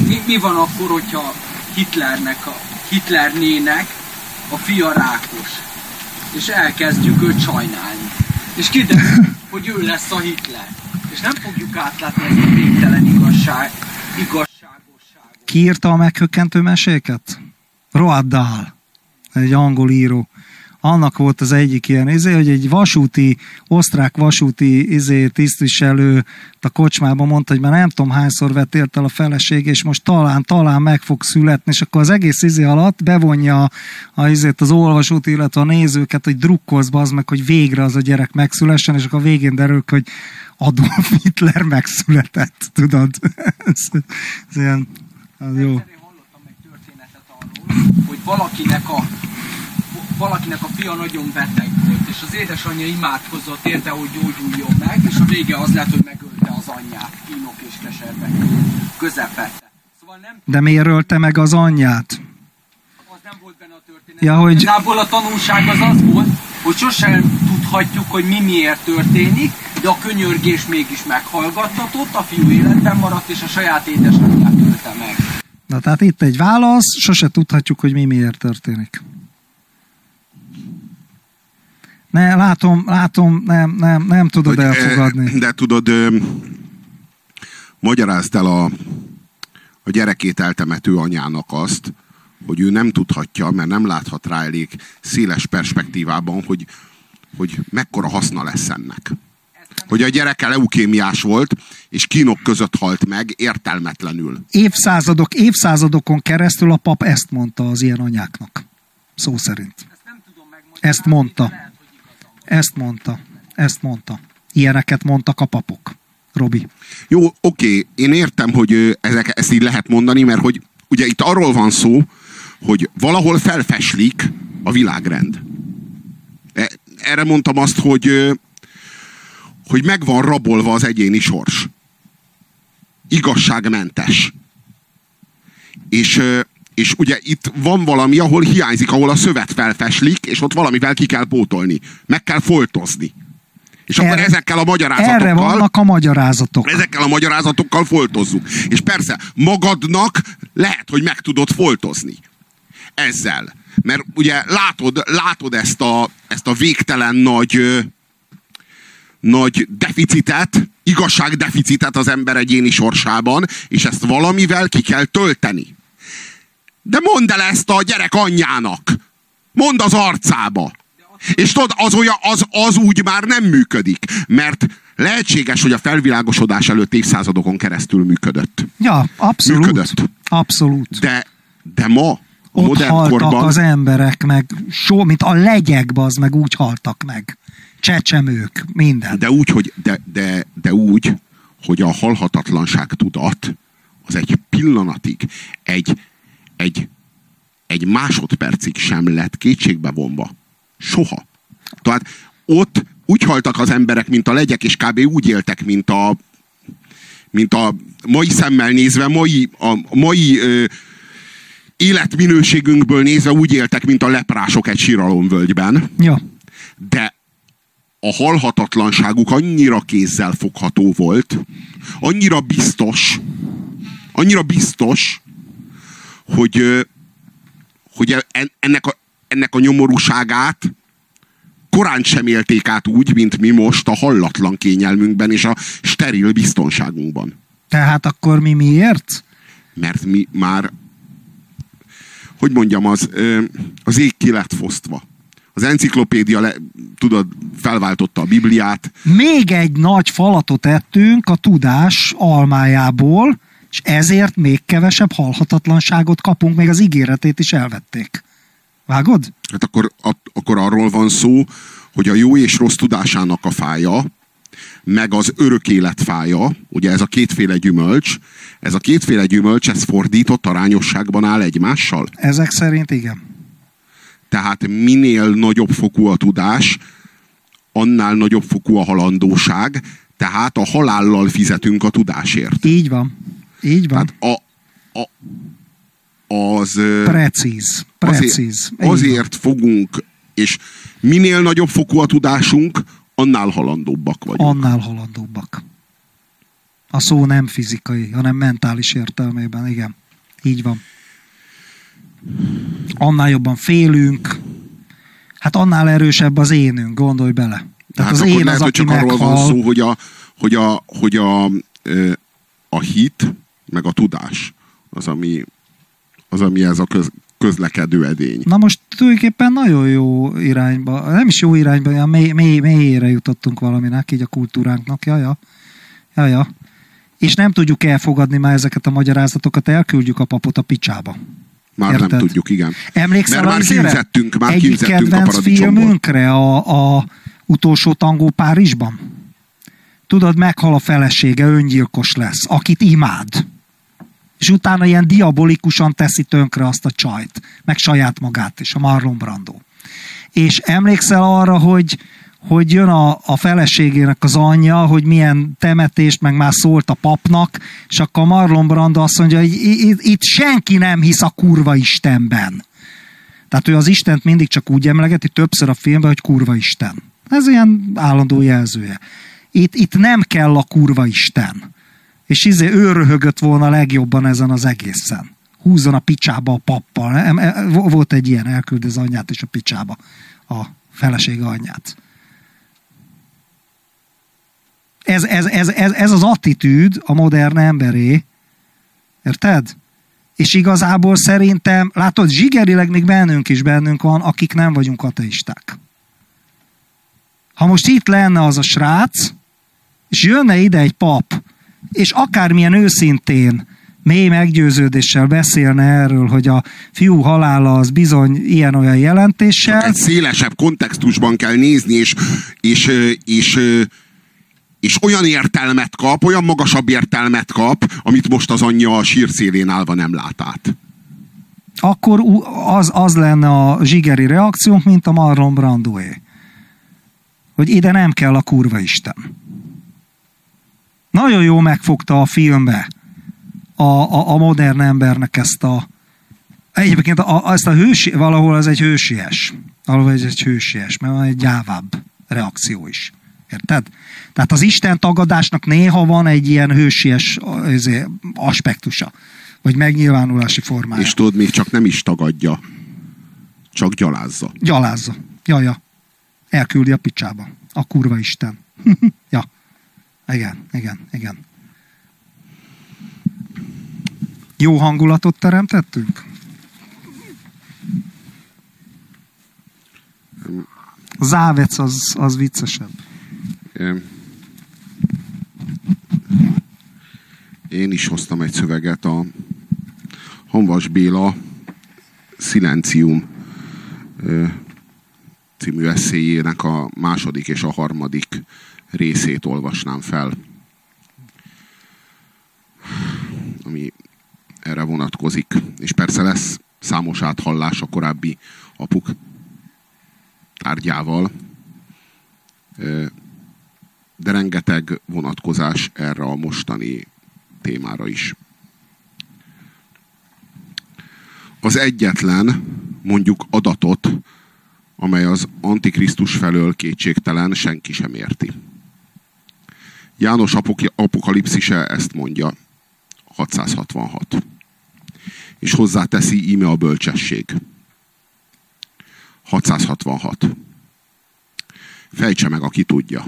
Mi, mi van akkor, hogyha Hitlernek, a, Hitlernének a fia rákos? és elkezdjük őt sajnálni. És kiderül, <laughs> hogy ő lesz a Hitler. És nem fogjuk átlátni ezt a végtelen igazság, igazságosságot. Ki írta a meghökkentő meséket? Roald Dahl. egy angol író. Annak volt az egyik ilyen izé, hogy egy vasúti, osztrák vasúti izé, tisztviselő a kocsmában mondta, hogy már nem tudom hányszor vetélt el a feleség, és most talán, talán meg fog születni, és akkor az egész izé alatt bevonja a izét, az olvasót, illetve a nézőket, hogy drukkolsz az meg, hogy végre az a gyerek megszülessen, és akkor a végén derül, hogy Adolf Hitler megszületett, tudod? <laughs> ez, ez ilyen, az jó. Hallottam egy történetet arról, hogy valakinek a valakinek a fia nagyon beteg volt, és az édesanyja imádkozott érte, hogy gyógyuljon meg, és a vége az lett, hogy megölte az anyját, kínok és keserbe közepette. Szóval nem De miért ölte meg az anyját? az nem volt benne a történet. Ja, hogy- Igazából a tanulság az az volt, hogy sosem tudhatjuk, hogy mi miért történik, de a könyörgés mégis meghallgattatott, a fiú életben maradt, és a saját édesanyját ölte meg. Na tehát itt egy válasz, sose tudhatjuk, hogy mi miért történik. Ne, látom, látom, nem, nem, nem tudod Hogy, elfogadni. eh, De tudod, ö, magyarázd el a, a gyerekét eltemető anyának azt, hogy ő nem tudhatja, mert nem láthat rá elég széles perspektívában, hogy, hogy mekkora haszna lesz ennek. Hogy a gyereke leukémiás volt, és kínok között halt meg értelmetlenül. Évszázadok, évszázadokon keresztül a pap ezt mondta az ilyen anyáknak. Szó szerint. Ezt mondta. Ezt mondta. Ezt mondta. Ilyeneket mondtak a papok. Robi. Jó, oké, én értem, hogy ezek, ezt így lehet mondani, mert hogy ugye itt arról van szó, hogy valahol felfeslik a világrend. E- Erre mondtam azt, hogy, hogy meg van rabolva az egyéni sors. Igazságmentes. És, és ugye itt van valami, ahol hiányzik, ahol a szövet felfeslik, és ott valamivel ki kell pótolni. Meg kell foltozni. És akkor Erre- ezekkel a magyarázatokkal... Erre vannak a magyarázatok. Ezekkel a magyarázatokkal foltozzuk. És persze, magadnak lehet, hogy meg tudod foltozni. Ezzel. Mert ugye látod, látod ezt, a, ezt a végtelen nagy, nagy deficitet, igazságdeficitet az ember egyéni sorsában, és ezt valamivel ki kell tölteni. De mondd el ezt a gyerek anyjának. Mondd az arcába. És tudod, az, olyan, az, az úgy már nem működik, mert lehetséges, hogy a felvilágosodás előtt évszázadokon keresztül működött. Ja, abszolút. Működött. Abszolút. De, de ma, a Ott modern haltak korban, az emberek, meg so, mint a legyek, az meg úgy haltak meg. Csecsemők, minden. de úgy, hogy, de, de, de úgy, hogy a halhatatlanság tudat az egy pillanatig, egy, egy, egy másodpercig sem lett kétségbe vonva. Soha. Tehát ott úgy haltak az emberek, mint a legyek, és kb. úgy éltek, mint a, mint a mai szemmel nézve, mai, a mai ö, életminőségünkből nézve úgy éltek, mint a leprások egy síralomvölgyben Ja. de a halhatatlanságuk annyira kézzel fogható volt, annyira biztos, annyira biztos, hogy, hogy en- ennek a, ennek a nyomorúságát korán sem élték át úgy, mint mi most a hallatlan kényelmünkben és a steril biztonságunkban. Tehát akkor mi miért? Mert mi már, hogy mondjam, az, az ég ki lett fosztva. Az enciklopédia, le, tudod, felváltotta a Bibliát, Még egy nagy falatot ettünk a tudás almájából, és ezért még kevesebb halhatatlanságot kapunk, még az ígéretét is elvették. Vágod? Hát akkor, a, akkor arról van szó, hogy a jó és rossz tudásának a fája, meg az örök élet fája, ugye ez a kétféle gyümölcs, ez a kétféle gyümölcs, ez fordított arányosságban áll egymással. Ezek szerint igen. Tehát minél nagyobb fokú a tudás, annál nagyobb fokú a halandóság, tehát a halállal fizetünk a tudásért. Így van. Így van. Tehát a, a, az... Precíz. Precíz. Azért, azért fogunk, és minél nagyobb fokú a tudásunk, annál halandóbbak vagyunk. Annál halandóbbak. A szó nem fizikai, hanem mentális értelmében, igen. Így van. Annál jobban félünk, hát annál erősebb az énünk, gondolj bele. Tehát Tehát az én lehet, az, aki csak arról van meghal. szó, hogy a, hogy a, hogy a, a hit, meg a tudás, az, ami, az, ami ez a köz, közlekedő edény. Na most tulajdonképpen nagyon jó irányba, nem is jó irányba, olyan mély, mély, mélyére jutottunk valaminek, így a kultúránknak, jaja. Jaja. És nem tudjuk elfogadni már ezeket a magyarázatokat, elküldjük a papot a picsába. Már Érted? nem tudjuk, igen. Emlékszel Mert már kínzettünk, már Egyik kínzettünk a paradicsomból. filmünkre a, a utolsó tangó Párizsban? Tudod, meghal a felesége, öngyilkos lesz, akit imád. És utána ilyen diabolikusan teszi tönkre azt a csajt, meg saját magát is, a Marlon Brando. És emlékszel arra, hogy, hogy jön a, a feleségének az anyja, hogy milyen temetést, meg már szólt a papnak, és akkor Marlon Brando azt mondja, hogy itt senki nem hisz a kurva Istenben. Tehát ő az Istent mindig csak úgy emlegeti többször a filmben, hogy kurva Isten. Ez ilyen állandó jelzője. Itt, itt nem kell a kurva Isten. És izé ő röhögött volna legjobban ezen az egészen. Húzzon a picsába a pappal. E- Volt egy ilyen, elküld az anyját és a picsába. A felesége anyját. Ez, ez, ez, ez, ez az attitűd a modern emberé. Érted? És igazából szerintem, látod, zsigerileg még bennünk is bennünk van, akik nem vagyunk ateisták. Ha most itt lenne az a srác, és jönne ide egy pap, és akármilyen őszintén, mély meggyőződéssel beszélne erről, hogy a fiú halála az bizony ilyen-olyan jelentéssel, Egy szélesebb kontextusban kell nézni, és, és, és, ö, és olyan értelmet kap, olyan magasabb értelmet kap, amit most az anyja a sírszélén állva nem lát át. akkor az, az lenne a zsigeri reakciónk, mint a Marlon Brandoé. Hogy ide nem kell a kurva Isten. Nagyon jó megfogta a filmbe a, a, a modern embernek ezt a egyébként a, ezt a hősi, valahol az egy hősies. Valahol ez egy hősies, mert van egy gyávább reakció is. Érted? Tehát az Isten tagadásnak néha van egy ilyen hősies izé, aspektusa, vagy megnyilvánulási formája. És tudod, még csak nem is tagadja, csak gyalázza. Gyalázza. Jaja. Elküldi a picsába. A kurva Isten. <laughs> ja. Igen, igen, igen. Jó hangulatot teremtettünk? Závec az, az viccesebb. Én is hoztam egy szöveget a Honvas Béla Silencium ö, című eszéjének a második és a harmadik részét olvasnám fel. Ami erre vonatkozik. És persze lesz számos áthallás a korábbi apuk tárgyával. De rengeteg vonatkozás erre a mostani témára is. Az egyetlen, mondjuk adatot, amely az Antikrisztus felől kétségtelen senki sem érti. János apok- apokalipszise ezt mondja, 666. És hozzáteszi íme a bölcsesség. 666. Fejtse meg, aki tudja.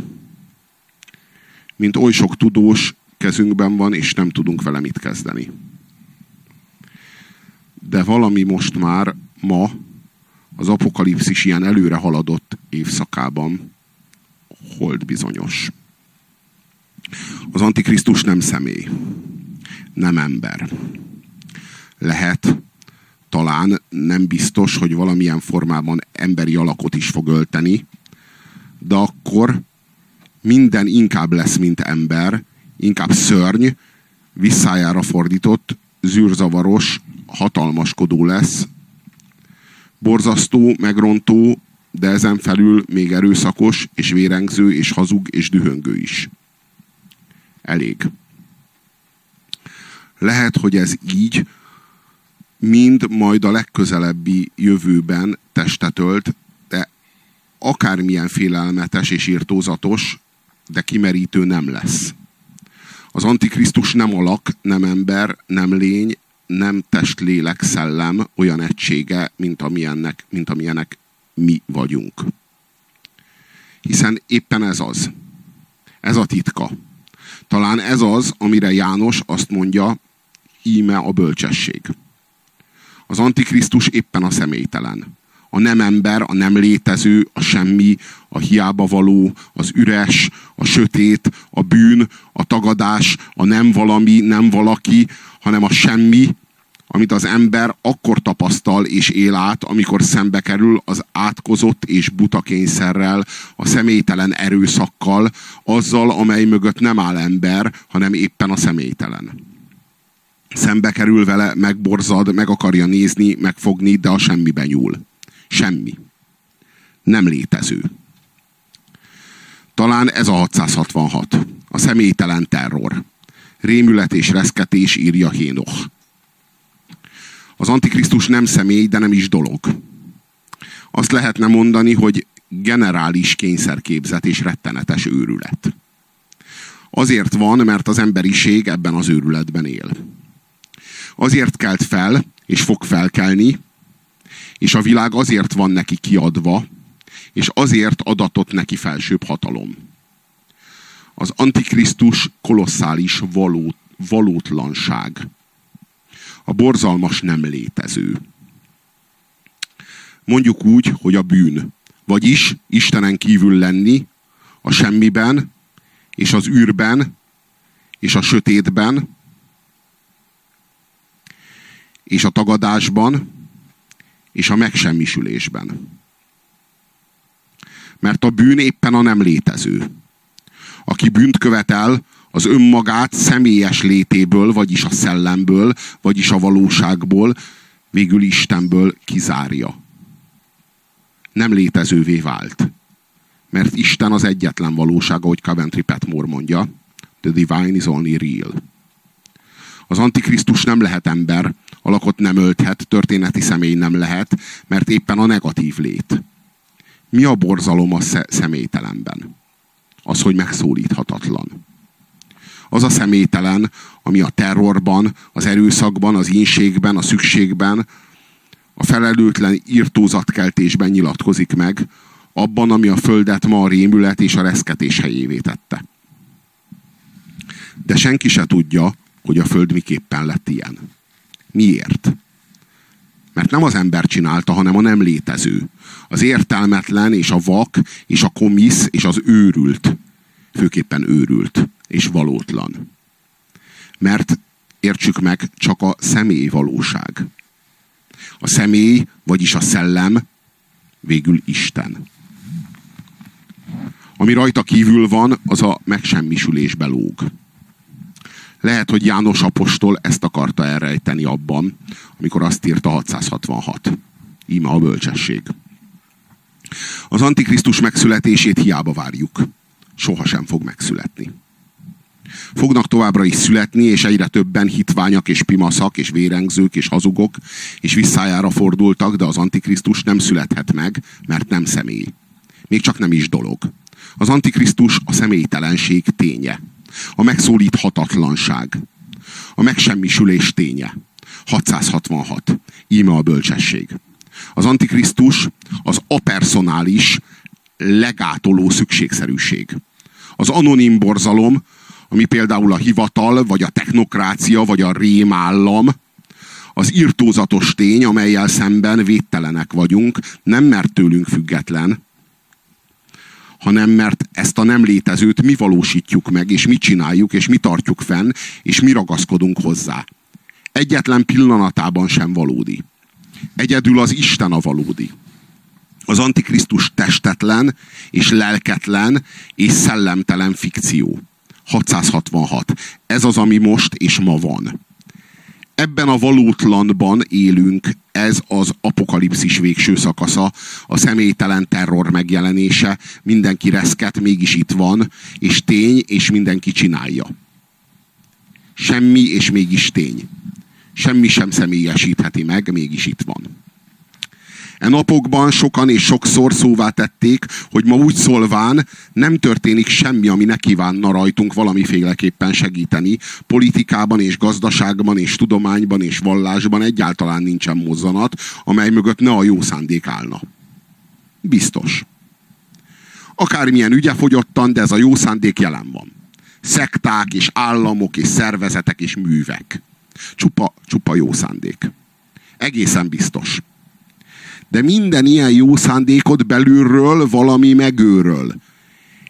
Mint oly sok tudós kezünkben van, és nem tudunk vele mit kezdeni. De valami most már ma az apokalipszis ilyen előre haladott évszakában hold bizonyos. Az Antikrisztus nem személy, nem ember. Lehet, talán nem biztos, hogy valamilyen formában emberi alakot is fog ölteni, de akkor minden inkább lesz, mint ember, inkább szörny, visszájára fordított, zűrzavaros, hatalmaskodó lesz, borzasztó, megrontó, de ezen felül még erőszakos, és vérengző, és hazug, és dühöngő is. Elég. Lehet, hogy ez így mind majd a legközelebbi jövőben testet ölt, de akármilyen félelmetes és írtózatos, de kimerítő nem lesz. Az Antikrisztus nem alak, nem ember, nem lény, nem test, lélek, szellem olyan egysége, mint, amilyennek, mint amilyenek mi vagyunk. Hiszen éppen ez az. Ez a titka. Talán ez az, amire János azt mondja, íme a bölcsesség. Az Antikrisztus éppen a személytelen. A nem ember, a nem létező, a semmi, a hiába való, az üres, a sötét, a bűn, a tagadás, a nem valami, nem valaki, hanem a semmi, amit az ember akkor tapasztal és él át, amikor szembe kerül az átkozott és buta kényszerrel, a személytelen erőszakkal, azzal, amely mögött nem áll ember, hanem éppen a személytelen. Szembe kerül vele, megborzad, meg akarja nézni, megfogni, de a semmiben nyúl. Semmi. Nem létező. Talán ez a 666. A személytelen terror. Rémület és reszketés írja Hénoch. Az Antikrisztus nem személy, de nem is dolog. Azt lehetne mondani, hogy generális kényszerképzet és rettenetes őrület. Azért van, mert az emberiség ebben az őrületben él. Azért kelt fel, és fog felkelni, és a világ azért van neki kiadva, és azért adatott neki felsőbb hatalom. Az Antikrisztus kolosszális való, valótlanság a borzalmas nem létező. Mondjuk úgy, hogy a bűn. Vagyis Istenen kívül lenni a semmiben, és az űrben, és a sötétben, és a tagadásban, és a megsemmisülésben. Mert a bűn éppen a nem létező. Aki bűnt követel, az önmagát személyes létéből, vagyis a szellemből, vagyis a valóságból, végül Istenből kizárja. Nem létezővé vált. Mert Isten az egyetlen valóság, ahogy Coventry Petmore mondja. The divine is only real. Az Antikrisztus nem lehet ember, alakot nem ölthet, történeti személy nem lehet, mert éppen a negatív lét. Mi a borzalom a személytelenben? Az, hogy megszólíthatatlan az a személytelen, ami a terrorban, az erőszakban, az ínségben, a szükségben, a felelőtlen írtózatkeltésben nyilatkozik meg, abban, ami a földet ma a rémület és a reszketés helyévé tette. De senki se tudja, hogy a föld miképpen lett ilyen. Miért? Mert nem az ember csinálta, hanem a nem létező. Az értelmetlen és a vak és a komisz és az őrült. Főképpen őrült és valótlan. Mert értsük meg, csak a személy valóság. A személy, vagyis a szellem végül Isten. Ami rajta kívül van, az a megsemmisülésbe lóg. Lehet, hogy János Apostol ezt akarta elrejteni abban, amikor azt írta 666. Íme a bölcsesség. Az Antikrisztus megszületését hiába várjuk. Sohasem fog megszületni fognak továbbra is születni, és egyre többen hitványak és pimaszak és vérengzők és hazugok, és visszájára fordultak, de az Antikrisztus nem születhet meg, mert nem személy. Még csak nem is dolog. Az Antikrisztus a személytelenség ténye. A megszólíthatatlanság. A megsemmisülés ténye. 666. Íme a bölcsesség. Az Antikrisztus az apersonális, legátoló szükségszerűség. Az anonim borzalom, ami például a hivatal, vagy a technokrácia, vagy a rémállam, az irtózatos tény, amelyel szemben védtelenek vagyunk, nem mert tőlünk független, hanem mert ezt a nem létezőt mi valósítjuk meg, és mi csináljuk, és mi tartjuk fenn, és mi ragaszkodunk hozzá. Egyetlen pillanatában sem valódi. Egyedül az Isten a valódi. Az Antikrisztus testetlen, és lelketlen, és szellemtelen fikció. 666. Ez az, ami most és ma van. Ebben a valótlanban élünk, ez az apokalipszis végső szakasza, a személytelen terror megjelenése, mindenki reszket, mégis itt van, és tény, és mindenki csinálja. Semmi, és mégis tény. Semmi sem személyesítheti meg, mégis itt van. E napokban sokan és sokszor szóvá tették, hogy ma úgy szólván nem történik semmi, ami ne kívánna rajtunk valamiféleképpen segíteni. Politikában és gazdaságban és tudományban és vallásban egyáltalán nincsen mozzanat, amely mögött ne a jó szándék állna. Biztos. Akármilyen ügyefogyottan, de ez a jó szándék jelen van. Szekták és államok és szervezetek és művek. Csupa, csupa jó szándék. Egészen biztos. De minden ilyen jó szándékot belülről valami megőröl.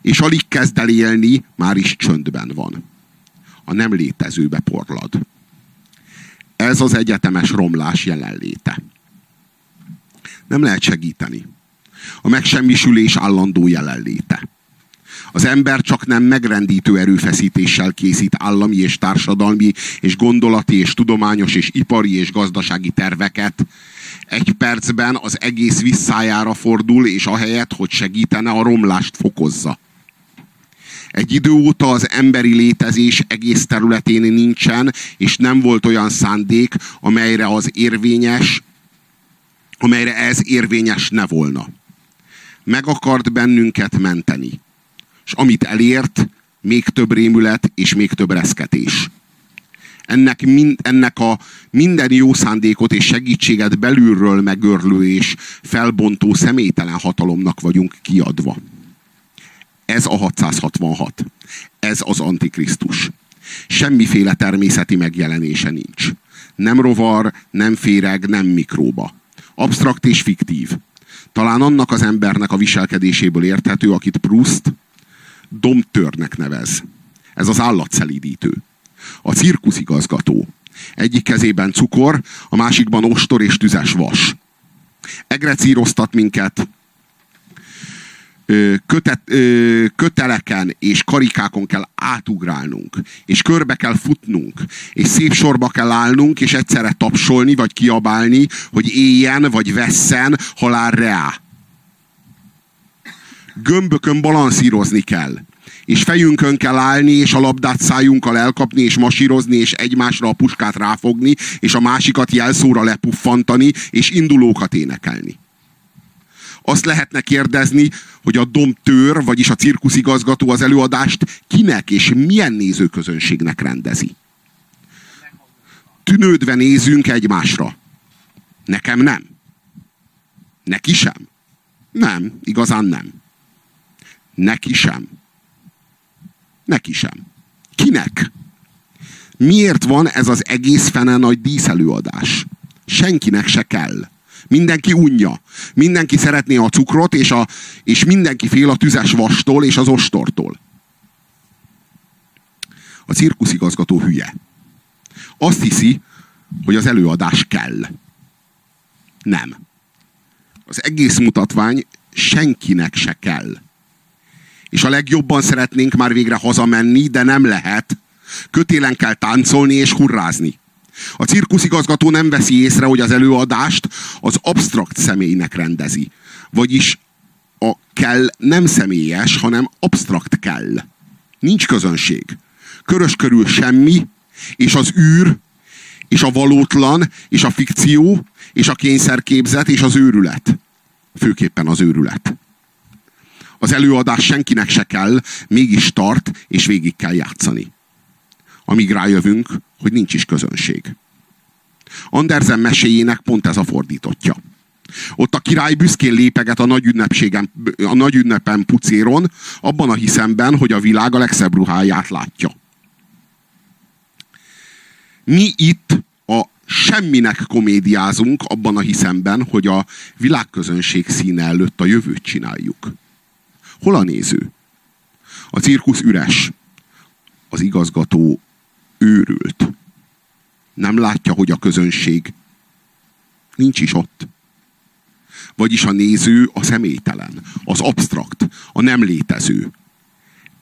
És alig kezd el élni, már is csöndben van. A nem létezőbe porlad. Ez az egyetemes romlás jelenléte. Nem lehet segíteni. A megsemmisülés állandó jelenléte. Az ember csak nem megrendítő erőfeszítéssel készít állami és társadalmi és gondolati és tudományos és ipari és gazdasági terveket. Egy percben az egész visszájára fordul, és ahelyett, hogy segítene, a romlást fokozza. Egy idő óta az emberi létezés egész területén nincsen, és nem volt olyan szándék, amelyre az érvényes, amelyre ez érvényes ne volna. Meg akart bennünket menteni. És amit elért, még több rémület és még több reszketés. Ennek, mind, ennek a minden jó szándékot és segítséget belülről megörlő és felbontó személytelen hatalomnak vagyunk kiadva. Ez a 666. Ez az Antikrisztus. Semmiféle természeti megjelenése nincs. Nem rovar, nem féreg, nem mikróba. Abstrakt és fiktív. Talán annak az embernek a viselkedéséből érthető, akit Proust domtörnek nevez. Ez az állatszelídítő. A cirkuszigazgató. Egyik kezében cukor, a másikban ostor és tüzes vas. Egrecíroztat minket, kötet, köteleken és karikákon kell átugrálnunk, és körbe kell futnunk, és szép sorba kell állnunk, és egyszerre tapsolni, vagy kiabálni, hogy éljen, vagy vesszen, halál reá. Gömbökön balanszírozni kell és fejünkön kell állni, és a labdát szájunkkal elkapni, és masírozni, és egymásra a puskát ráfogni, és a másikat jelszóra lepuffantani, és indulókat énekelni. Azt lehetne kérdezni, hogy a domtőr, vagyis a cirkuszigazgató az előadást kinek és milyen nézőközönségnek rendezi. Tűnődve nézünk egymásra. Nekem nem. Neki sem. Nem, igazán nem. Neki sem. Neki sem. Kinek? Miért van ez az egész fene nagy díszelőadás? Senkinek se kell. Mindenki unja. Mindenki szeretné a cukrot, és, a, és mindenki fél a tüzes vastól és az ostortól. A cirkuszigazgató hülye. Azt hiszi, hogy az előadás kell. Nem. Az egész mutatvány senkinek se kell. És a legjobban szeretnénk már végre hazamenni, de nem lehet. Kötélen kell táncolni és hurrázni. A cirkuszigazgató nem veszi észre, hogy az előadást az absztrakt személynek rendezi. Vagyis a kell nem személyes, hanem absztrakt kell. Nincs közönség. Körös körül semmi, és az űr, és a valótlan, és a fikció, és a kényszerképzet, és az őrület. Főképpen az őrület. Az előadás senkinek se kell, mégis tart, és végig kell játszani. Amíg rájövünk, hogy nincs is közönség. Andersen meséjének pont ez a fordítotja. Ott a király büszkén lépeget a nagy, a nagy ünnepen pucéron, abban a hiszemben, hogy a világ a legszebb ruháját látja. Mi itt a semminek komédiázunk abban a hiszemben, hogy a világközönség színe előtt a jövőt csináljuk. Hol a néző? A cirkusz üres. Az igazgató őrült. Nem látja, hogy a közönség nincs is ott. Vagyis a néző a személytelen, az abstrakt, a nem létező.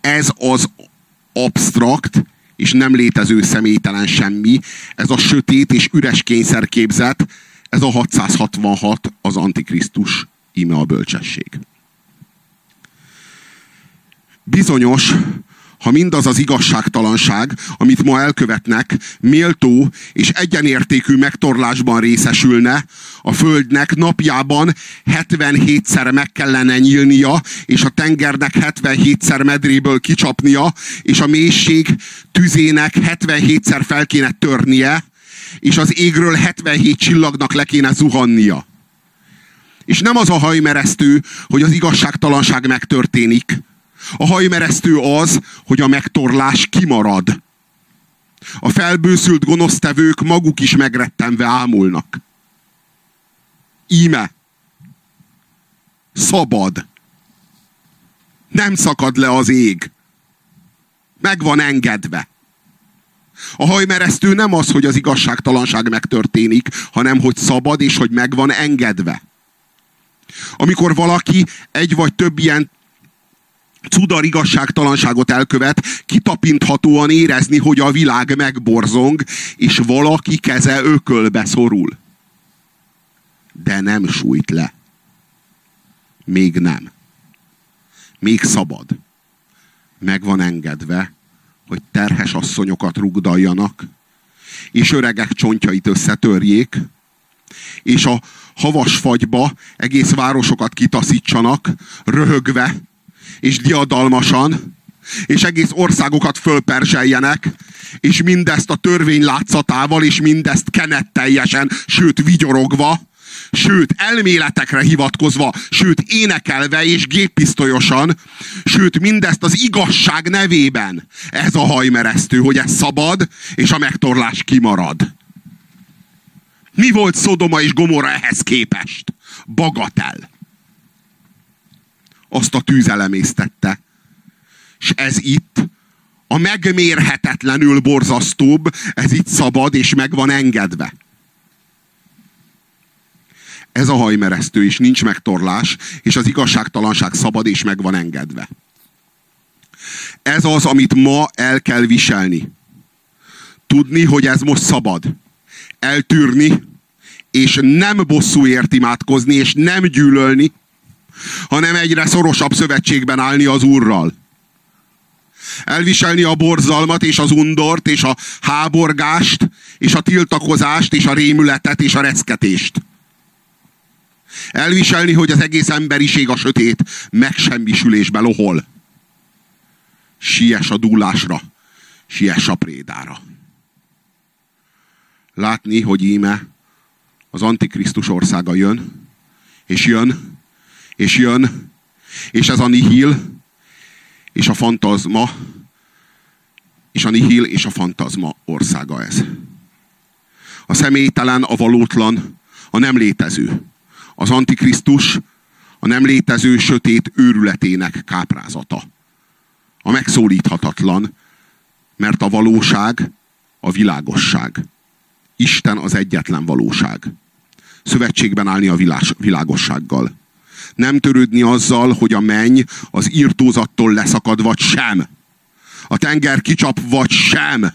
Ez az abstrakt és nem létező személytelen semmi, ez a sötét és üres kényszerképzet, ez a 666 az Antikrisztus, íme a bölcsesség. Bizonyos, ha mindaz az igazságtalanság, amit ma elkövetnek, méltó és egyenértékű megtorlásban részesülne, a Földnek napjában 77-szer meg kellene nyílnia, és a tengernek 77-szer medréből kicsapnia, és a mélység tüzének 77-szer fel kéne törnie, és az égről 77 csillagnak le kéne zuhannia. És nem az a hajmeresztő, hogy az igazságtalanság megtörténik, a hajmeresztő az, hogy a megtorlás kimarad. A felbőszült gonosztevők maguk is megrettenve ámulnak. Íme. Szabad. Nem szakad le az ég. Meg van engedve. A hajmeresztő nem az, hogy az igazságtalanság megtörténik, hanem hogy szabad és hogy meg van engedve. Amikor valaki egy vagy több ilyen cudar igazságtalanságot elkövet, kitapinthatóan érezni, hogy a világ megborzong, és valaki keze ökölbe szorul. De nem sújt le. Még nem. Még szabad. Meg van engedve, hogy terhes asszonyokat rugdaljanak, és öregek csontjait összetörjék, és a havas fagyba egész városokat kitaszítsanak, röhögve, és diadalmasan, és egész országokat fölperzseljenek, és mindezt a törvény látszatával, és mindezt kenetteljesen, sőt vigyorogva, sőt elméletekre hivatkozva, sőt énekelve és géppisztolyosan, sőt mindezt az igazság nevében. Ez a hajmeresztő, hogy ez szabad, és a megtorlás kimarad. Mi volt Szodoma és Gomora ehhez képest? Bagatel. Azt a tűz elemésztette. És ez itt a megmérhetetlenül borzasztóbb, ez itt szabad és meg van engedve. Ez a hajmeresztő, és nincs megtorlás, és az igazságtalanság szabad, és meg van engedve. Ez az, amit ma el kell viselni. Tudni, hogy ez most szabad. Eltűrni, és nem bosszúért imádkozni, és nem gyűlölni, hanem egyre szorosabb szövetségben állni az Úrral. Elviselni a borzalmat, és az undort, és a háborgást, és a tiltakozást, és a rémületet, és a reszketést Elviselni, hogy az egész emberiség a sötét megsemmisülésbe lohol. Siess a dúlásra, siess a prédára. Látni, hogy íme az Antikrisztus országa jön, és jön, és jön, és ez a nihil, és a fantazma, és a nihil és a fantazma országa ez. A személytelen, a valótlan, a nem létező az Antikrisztus a nem létező sötét őrületének káprázata. A megszólíthatatlan, mert a valóság a világosság. Isten az egyetlen valóság. Szövetségben állni a világ, világossággal. Nem törődni azzal, hogy a menny az írtózattól leszakad, vagy sem. A tenger kicsap, vagy sem.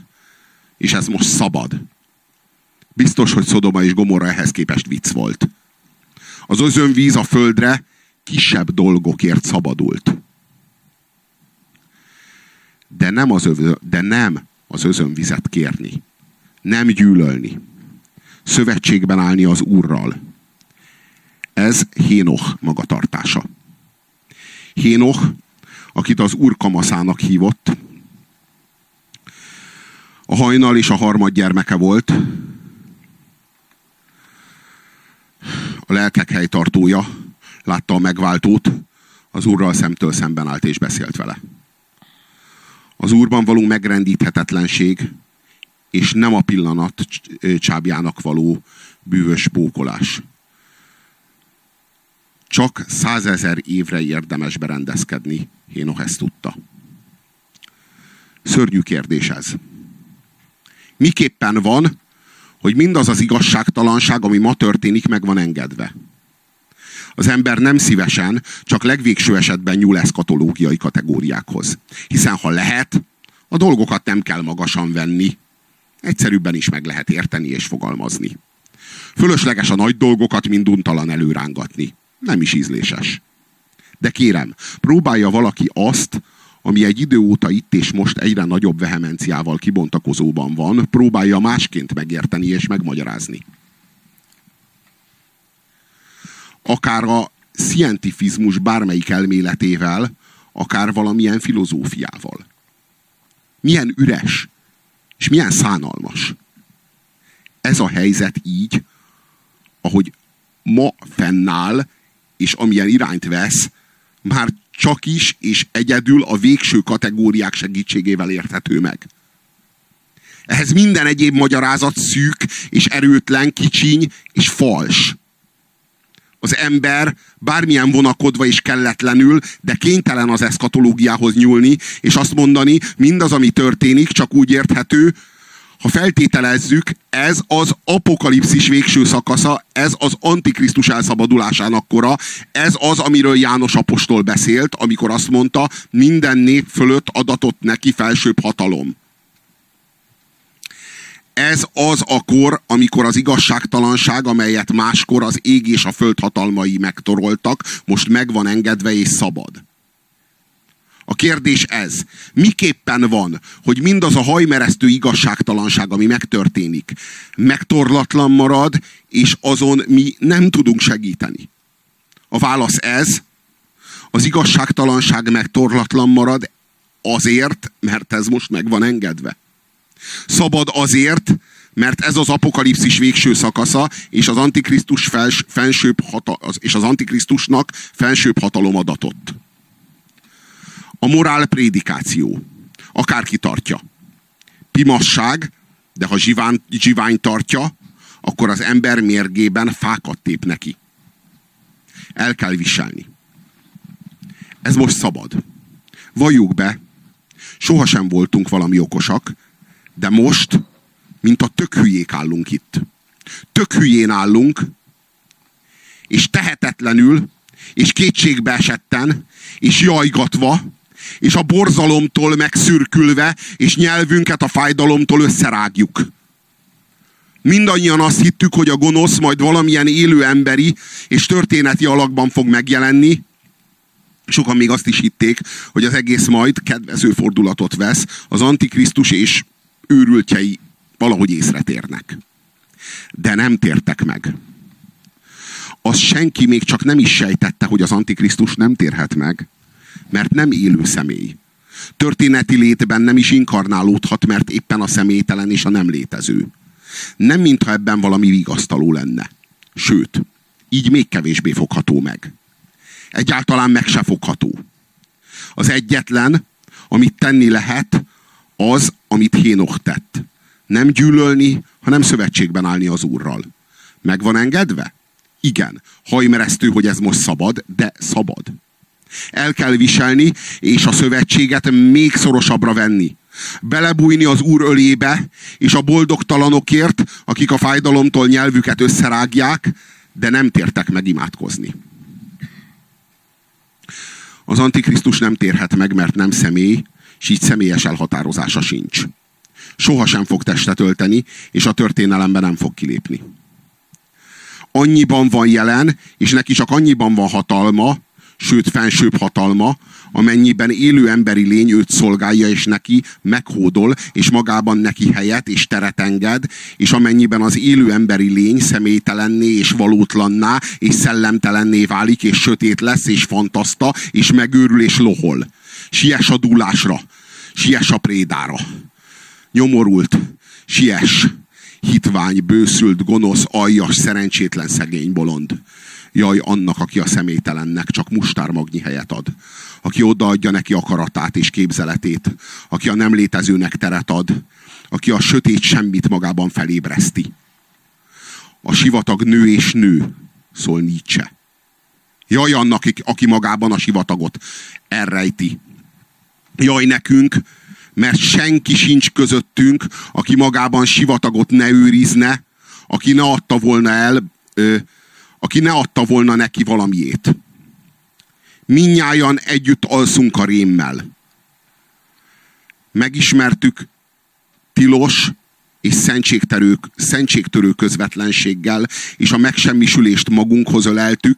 És ez most szabad. Biztos, hogy Szodoma és Gomorra ehhez képest vicc volt. Az özönvíz a földre kisebb dolgokért szabadult. De nem az, övö, de nem az özönvizet kérni. Nem gyűlölni. Szövetségben állni az Úrral. Ez Hénoch magatartása. Hénoch, akit az Úr kamaszának hívott, a hajnal és a harmad gyermeke volt, a lelkek helytartója látta a megváltót, az úrral szemtől szemben állt és beszélt vele. Az úrban való megrendíthetetlenség, és nem a pillanat csábjának való bűvös pókolás. Csak százezer évre érdemes berendezkedni, Hénoch ezt tudta. Szörnyű kérdés ez. Miképpen van, hogy mindaz az igazságtalanság, ami ma történik, meg van engedve. Az ember nem szívesen, csak legvégső esetben nyúl eszkatológiai kategóriákhoz. Hiszen ha lehet, a dolgokat nem kell magasan venni. Egyszerűbben is meg lehet érteni és fogalmazni. Fölösleges a nagy dolgokat minduntalan előrángatni. Nem is ízléses. De kérem, próbálja valaki azt, ami egy idő óta itt és most egyre nagyobb vehemenciával kibontakozóban van, próbálja másként megérteni és megmagyarázni. Akár a szientifizmus bármelyik elméletével, akár valamilyen filozófiával. Milyen üres, és milyen szánalmas. Ez a helyzet így, ahogy ma fennáll, és amilyen irányt vesz, már csak is és egyedül a végső kategóriák segítségével érthető meg. Ehhez minden egyéb magyarázat szűk és erőtlen, kicsiny és fals. az ember bármilyen vonakodva és kelletlenül, de kénytelen az eszkatológiához nyúlni, és azt mondani, mindaz, ami történik, csak úgy érthető, ha feltételezzük, ez az apokalipszis végső szakasza, ez az antikrisztus elszabadulásának kora, ez az, amiről János apostol beszélt, amikor azt mondta, minden nép fölött adatott neki felsőbb hatalom. Ez az a kor, amikor az igazságtalanság, amelyet máskor az ég és a föld hatalmai megtoroltak, most meg van engedve és szabad. A kérdés ez. Miképpen van, hogy mindaz a hajmeresztő igazságtalanság, ami megtörténik, megtorlatlan marad, és azon mi nem tudunk segíteni? A válasz ez. Az igazságtalanság megtorlatlan marad azért, mert ez most meg van engedve. Szabad azért, mert ez az apokalipszis végső szakasza, és az antikrisztus fels, felsőbb hata, és az antikrisztusnak felsőbb hatalom adatott. A morál prédikáció. Akárki tartja. Pimasság, de ha zsiván, zsivány tartja, akkor az ember mérgében fákat tép neki. El kell viselni. Ez most szabad. Valljuk be, sohasem voltunk valami okosak, de most, mint a tök hülyék állunk itt. Tök hülyén állunk, és tehetetlenül, és kétségbe esetten, és jajgatva, és a borzalomtól megszürkülve, és nyelvünket a fájdalomtól összerágjuk. Mindannyian azt hittük, hogy a gonosz majd valamilyen élő emberi és történeti alakban fog megjelenni. Sokan még azt is hitték, hogy az egész majd kedvező fordulatot vesz, az Antikrisztus és őrültjei valahogy észre térnek. De nem tértek meg. Az senki még csak nem is sejtette, hogy az Antikrisztus nem térhet meg mert nem élő személy. Történeti létben nem is inkarnálódhat, mert éppen a személytelen és a nem létező. Nem mintha ebben valami vigasztaló lenne. Sőt, így még kevésbé fogható meg. Egyáltalán meg se fogható. Az egyetlen, amit tenni lehet, az, amit Hénok tett. Nem gyűlölni, hanem szövetségben állni az Úrral. Meg van engedve? Igen. Hajmeresztő, hogy ez most szabad, de szabad. El kell viselni, és a szövetséget még szorosabbra venni. Belebújni az Úr ölébe, és a boldogtalanokért, akik a fájdalomtól nyelvüket összerágják, de nem tértek meg imádkozni. Az Antikrisztus nem térhet meg, mert nem személy, és így személyes elhatározása sincs. Soha sem fog testet ölteni, és a történelemben nem fog kilépni. Annyiban van jelen, és neki csak annyiban van hatalma, sőt fensőbb hatalma, amennyiben élő emberi lény őt szolgálja, és neki meghódol, és magában neki helyet és teret enged, és amennyiben az élő emberi lény személytelenné és valótlanná, és szellemtelenné válik, és sötét lesz, és fantaszta, és megőrül, és lohol. Siess a dúlásra, siess a prédára. Nyomorult, siess, hitvány, bőszült, gonosz, aljas, szerencsétlen szegény bolond Jaj, annak, aki a személytelennek csak mustármagnyi helyet ad. Aki odaadja neki akaratát és képzeletét. Aki a nem létezőnek teret ad. Aki a sötét semmit magában felébreszti. A sivatag nő és nő, szól Nietzsche. Jaj annak, aki magában a sivatagot elrejti. Jaj nekünk, mert senki sincs közöttünk, aki magában sivatagot ne őrizne, aki ne adta volna el ö, aki ne adta volna neki valamiét. Minnyájan együtt alszunk a rémmel. Megismertük tilos és szentségtörő, szentségtörő közvetlenséggel, és a megsemmisülést magunkhoz öleltük,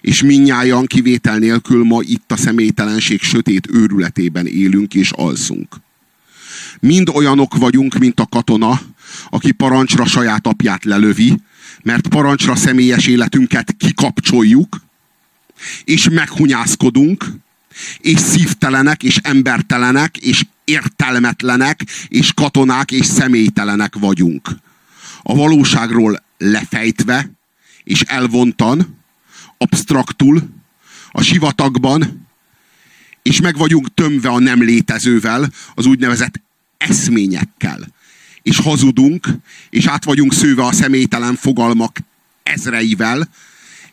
és minnyájan kivétel nélkül ma itt a személytelenség sötét őrületében élünk és alszunk. Mind olyanok vagyunk, mint a katona, aki parancsra saját apját lelövi, mert parancsra személyes életünket kikapcsoljuk, és meghunyászkodunk, és szívtelenek, és embertelenek, és értelmetlenek, és katonák, és személytelenek vagyunk. A valóságról lefejtve, és elvontan, abstraktul, a sivatagban, és meg vagyunk tömve a nem létezővel, az úgynevezett eszményekkel és hazudunk, és át vagyunk szőve a személytelen fogalmak ezreivel,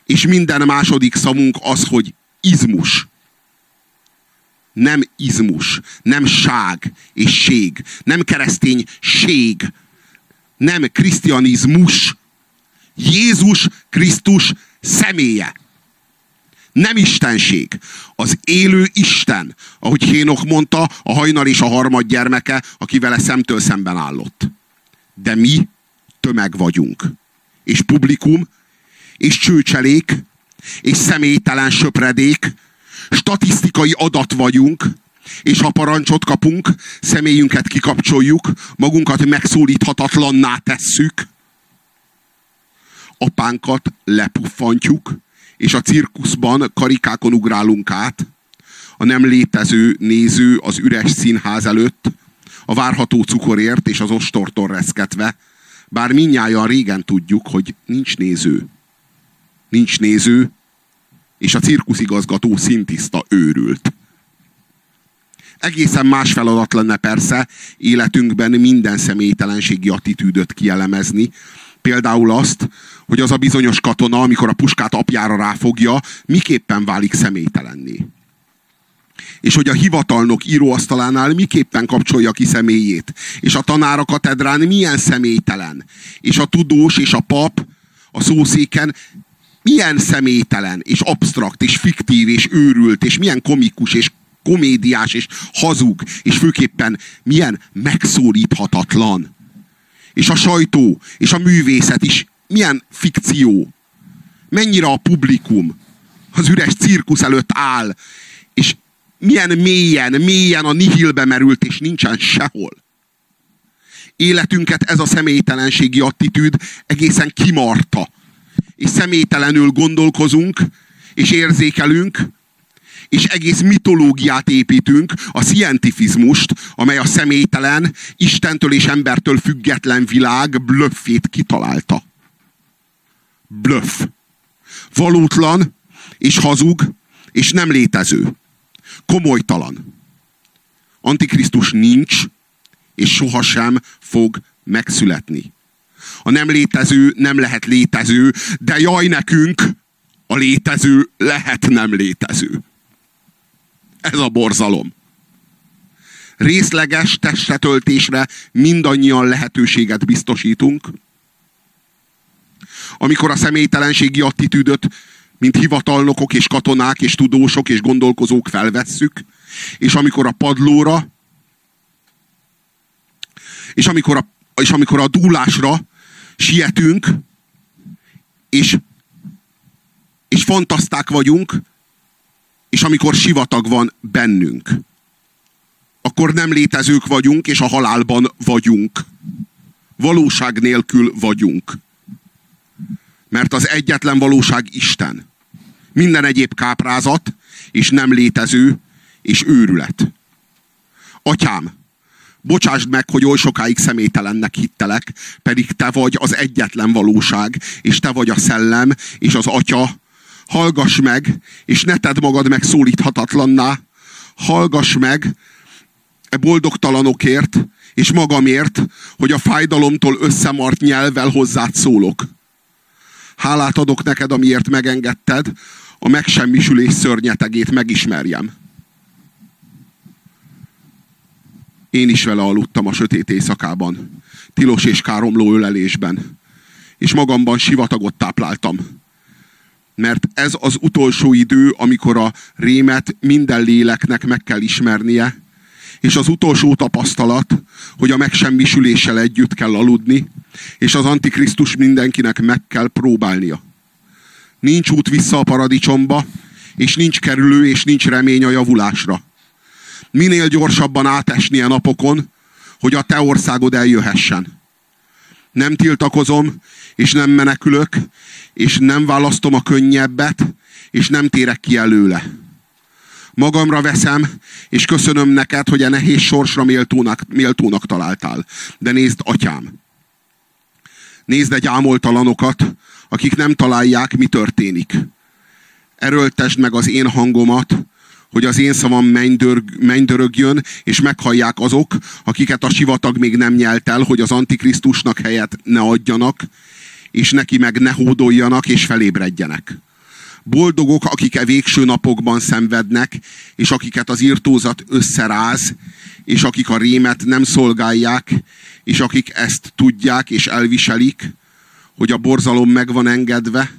És minden második szavunk az, hogy izmus. Nem izmus, nem ság és ség, nem kereszténység, nem krisztianizmus, Jézus Krisztus személye. Nem istenség. Az élő Isten, ahogy Hénok mondta, a hajnal és a harmad gyermeke, aki vele szemtől szemben állott. De mi tömeg vagyunk. És publikum, és csőcselék, és személytelen söpredék, statisztikai adat vagyunk, és ha parancsot kapunk, személyünket kikapcsoljuk, magunkat megszólíthatatlanná tesszük, apánkat lepuffantjuk, és a cirkuszban karikákon ugrálunk át, a nem létező néző az üres színház előtt, a várható cukorért és az ostortól reszketve, bár minnyáján régen tudjuk, hogy nincs néző. Nincs néző, és a cirkuszigazgató szintiszta őrült. Egészen más feladat lenne persze életünkben minden személytelenségi attitűdöt kielemezni. Például azt, hogy az a bizonyos katona, amikor a puskát apjára ráfogja, miképpen válik személytelenné. És hogy a hivatalnok íróasztalánál miképpen kapcsolja ki személyét. És a tanár a katedrán milyen személytelen. És a tudós és a pap a szószéken milyen személytelen, és absztrakt, és fiktív, és őrült, és milyen komikus, és komédiás, és hazug, és főképpen milyen megszólíthatatlan. És a sajtó, és a művészet is milyen fikció. Mennyire a publikum az üres cirkusz előtt áll, és milyen mélyen, mélyen a nihilbe merült, és nincsen sehol. Életünket ez a személytelenségi attitűd egészen kimarta. És személytelenül gondolkozunk, és érzékelünk, és egész mitológiát építünk, a scientifizmust, amely a személytelen, Istentől és embertől független világ blöffét kitalálta. Blöff. Valótlan, és hazug, és nem létező. Komolytalan. Antikrisztus nincs, és sohasem fog megszületni. A nem létező nem lehet létező, de jaj nekünk, a létező lehet nem létező. Ez a borzalom. Részleges testetöltésre mindannyian lehetőséget biztosítunk. Amikor a személytelenségi attitűdöt, mint hivatalnokok és katonák és tudósok és gondolkozók felvesszük, és amikor a padlóra, és amikor a, és amikor a dúlásra sietünk, és, és fantaszták vagyunk, és amikor sivatag van bennünk, akkor nem létezők vagyunk, és a halálban vagyunk. Valóság nélkül vagyunk. Mert az egyetlen valóság Isten. Minden egyéb káprázat, és nem létező, és őrület. Atyám, bocsásd meg, hogy oly sokáig személytelennek hittelek, pedig te vagy az egyetlen valóság, és te vagy a szellem, és az atya, hallgass meg, és ne tedd magad megszólíthatatlanná, hallgass meg e boldogtalanokért, és magamért, hogy a fájdalomtól összemart nyelvvel hozzád szólok. Hálát adok neked, amiért megengedted, a megsemmisülés szörnyetegét megismerjem. Én is vele aludtam a sötét éjszakában, tilos és káromló ölelésben, és magamban sivatagot tápláltam mert ez az utolsó idő, amikor a rémet minden léleknek meg kell ismernie, és az utolsó tapasztalat, hogy a megsemmisüléssel együtt kell aludni, és az Antikrisztus mindenkinek meg kell próbálnia. Nincs út vissza a paradicsomba, és nincs kerülő, és nincs remény a javulásra. Minél gyorsabban átesnie napokon, hogy a te országod eljöhessen. Nem tiltakozom, és nem menekülök, és nem választom a könnyebbet, és nem térek ki előle. Magamra veszem, és köszönöm neked, hogy a nehéz sorsra méltónak, méltónak találtál. De nézd, atyám, nézd egy ámoltalanokat, akik nem találják, mi történik. Erőltesd meg az én hangomat, hogy az én szavam mennydörögjön, és meghallják azok, akiket a sivatag még nem nyelt el, hogy az Antikrisztusnak helyet ne adjanak, és neki meg ne hódoljanak és felébredjenek. Boldogok, akik e végső napokban szenvednek, és akiket az írtózat összeráz, és akik a rémet nem szolgálják, és akik ezt tudják és elviselik, hogy a borzalom meg van engedve,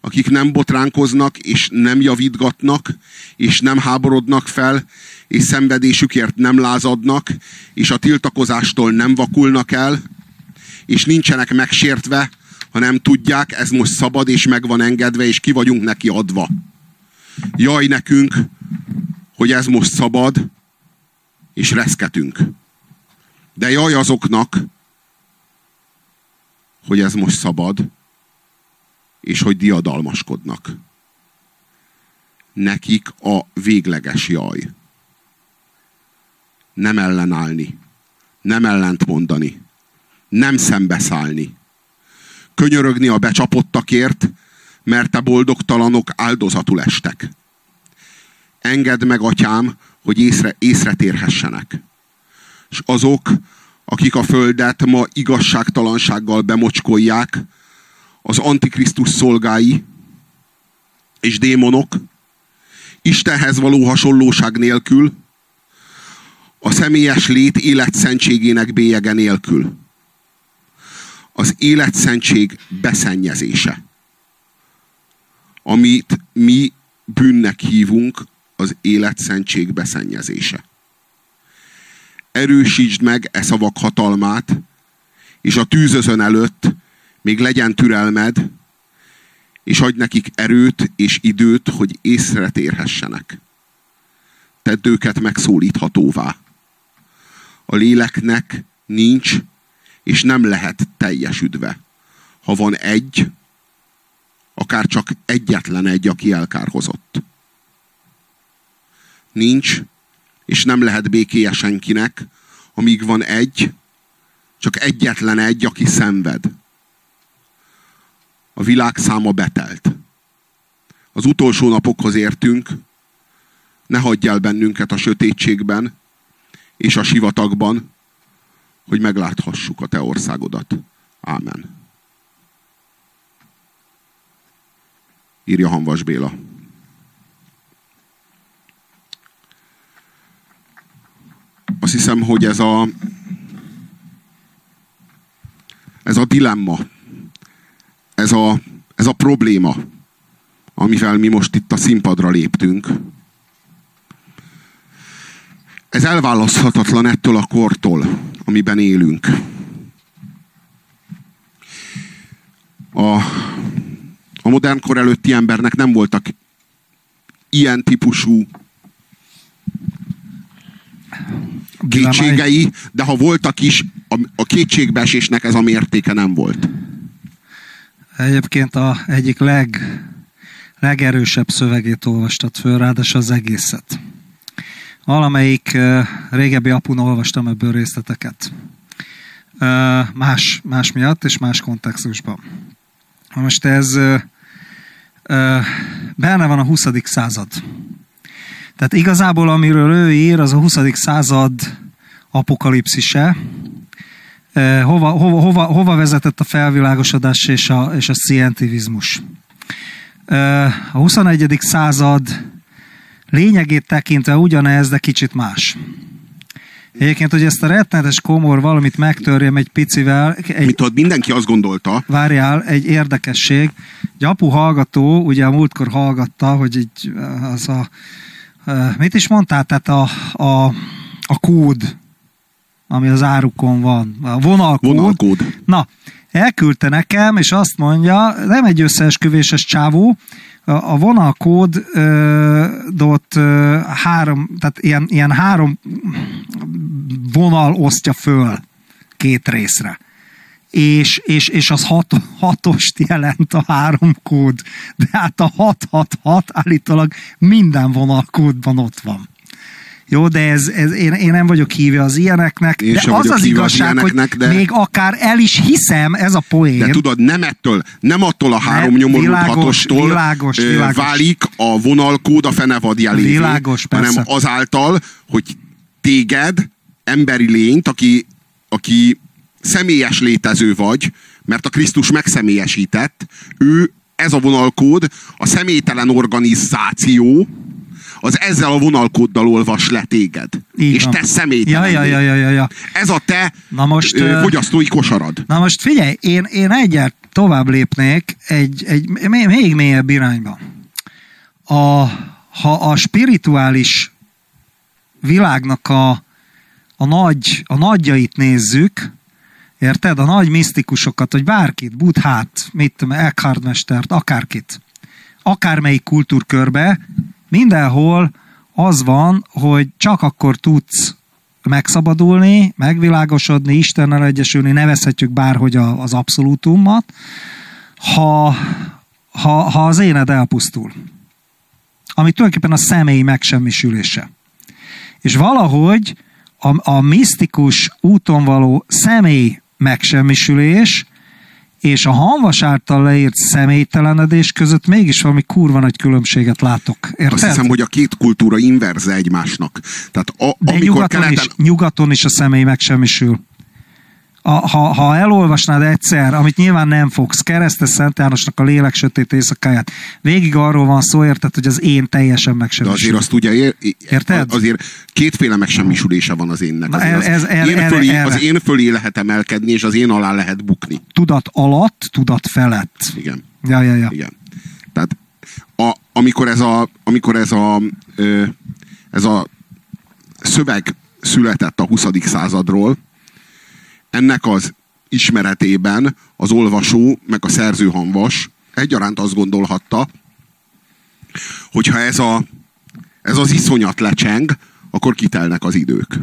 akik nem botránkoznak, és nem javítgatnak, és nem háborodnak fel, és szenvedésükért nem lázadnak, és a tiltakozástól nem vakulnak el, és nincsenek megsértve, hanem tudják, ez most szabad, és meg van engedve, és ki vagyunk neki adva. Jaj nekünk, hogy ez most szabad, és reszketünk. De jaj azoknak, hogy ez most szabad, és hogy diadalmaskodnak. Nekik a végleges jaj. Nem ellenállni, nem ellent mondani, nem szembeszállni. Könyörögni a becsapottakért, mert te boldogtalanok áldozatul estek. Engedd meg, atyám, hogy észre, észre térhessenek. És azok, akik a földet ma igazságtalansággal bemocskolják, az Antikrisztus szolgái és démonok, Istenhez való hasonlóság nélkül, a személyes lét életszentségének bélyege nélkül. Az életszentség beszennyezése. Amit mi bűnnek hívunk, az életszentség beszennyezése. Erősítsd meg e szavak hatalmát, és a tűzözön előtt még legyen türelmed, és adj nekik erőt és időt, hogy észre térhessenek. Tedd őket megszólíthatóvá. A léleknek nincs és nem lehet teljesüdve. Ha van egy, akár csak egyetlen egy, aki elkárhozott. Nincs, és nem lehet békéje senkinek, amíg van egy, csak egyetlen egy, aki szenved. A világ száma betelt. Az utolsó napokhoz értünk, ne hagyj el bennünket a sötétségben és a sivatagban, hogy megláthassuk a te országodat. Ámen. Írja Hanvas Béla. Azt hiszem, hogy ez a ez a dilemma, ez a, ez a probléma, amivel mi most itt a színpadra léptünk, ez elválaszthatatlan ettől a kortól, amiben élünk. A, a modern kor előtti embernek nem voltak ilyen típusú kétségei, de ha voltak is, a, a kétségbeesésnek ez a mértéke nem volt. Egyébként a egyik leg, legerősebb szövegét olvastad föl, ráadásul az egészet. Valamelyik régebbi apun olvastam ebből részleteket. Más, más miatt és más kontextusban. Most ez benne van a 20. század. Tehát igazából amiről ő ír, az a 20. század apokalipszise, hova, hova, hova, hova vezetett a felvilágosodás és a, és a szientivizmus. A 21. század lényegét tekintve ugyanez, de kicsit más. Egyébként, hogy ezt a rettenetes komor valamit megtörjem egy picivel. Egy, Mit tudod, mindenki azt gondolta. Várjál, egy érdekesség. Egy apu hallgató, ugye a múltkor hallgatta, hogy így az a mit is mondtál? Tehát a, a, a kód, ami az árukon van, a vonalkód. vonalkód. Na, elküldte nekem, és azt mondja, nem egy összeesküvéses csávó, a vonalkódot három, tehát ilyen, ilyen három vonal osztja föl két részre. És, és, és az hat, hatost jelent a három kód, de hát a 666 állítólag minden vonalkódban ott van. Jó, de ez, ez én, én nem vagyok hívja az ilyeneknek, Én de az az igazság, hogy de- még akár el is hiszem, ez a poén. De tudod, nem ettől, nem attól a három Nem, nyomorult világos, hatostól világos, válik a vonalkód a fenevad Világos, persze. hanem azáltal, hogy téged, emberi lényt, aki, aki személyes létező vagy, mert a Krisztus megszemélyesített, ő ez a vonalkód, a személytelen organizáció, az ezzel a vonalkóddal olvas le téged. Így és van. te személytelen. Ja, ja, ja, ja, ja. Ez a te Na most, ö, fogyasztói kosarad. Na most figyelj, én, én egyet tovább lépnék egy, egy még mélyebb irányba. A, ha a spirituális világnak a, a, nagy, a nagyjait nézzük, érted? A nagy misztikusokat, vagy bárkit, Buddhát, mit tudom, Eckhart mestert, akárkit, akármelyik kultúrkörbe, mindenhol az van, hogy csak akkor tudsz megszabadulni, megvilágosodni, Istennel egyesülni, nevezhetjük bárhogy a, az abszolútummat, ha, ha, ha az éned elpusztul. Ami tulajdonképpen a személyi megsemmisülése. És valahogy a, a misztikus úton való személy megsemmisülés és a hanvas által leírt személytelenedés között mégis valami kurva nagy különbséget látok. Érted? Azt hiszem, hogy a két kultúra inverze egymásnak. Tehát a, De amikor nyugaton, keleten... is, nyugaton is a személy megsemmisül. A, ha, ha elolvasnád egyszer, amit nyilván nem fogsz, Keresztes Szent Jánosnak a lélek sötét éjszakáját, végig arról van szó, érted, hogy az én teljesen De megsemmisül. azért azt ugye ér, Érted? azért kétféle megsemmisülése van az énnek. Na, az, ez- ez- én erre- fölé, erre. az én fölé lehet emelkedni, és az én alá lehet bukni. Tudat alatt, tudat felett. Igen. Ja, ja, ja. Igen. Tehát a, amikor ez a, amikor ez a, ö, ez a szöveg született a 20. századról, ennek az ismeretében az olvasó, meg a szerzőhanvas egyaránt azt gondolhatta, hogyha ez, a, ez az iszonyat lecseng, akkor kitelnek az idők.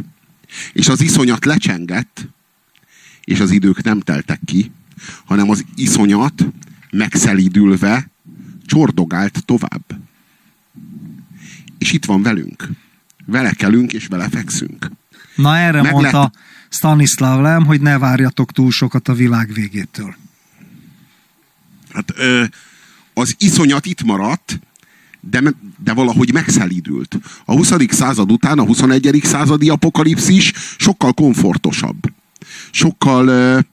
És az iszonyat lecsengett, és az idők nem teltek ki, hanem az iszonyat megszelídülve csordogált tovább. És itt van velünk. Vele kelünk, és vele fekszünk. Na erre Meg mondta lett- Stanislav Lem, hogy ne várjatok túl sokat a világ végétől. Hát az iszonyat itt maradt, de, de valahogy megszelídült. A 20. század után a 21. századi apokalipszis sokkal komfortosabb. Sokkal,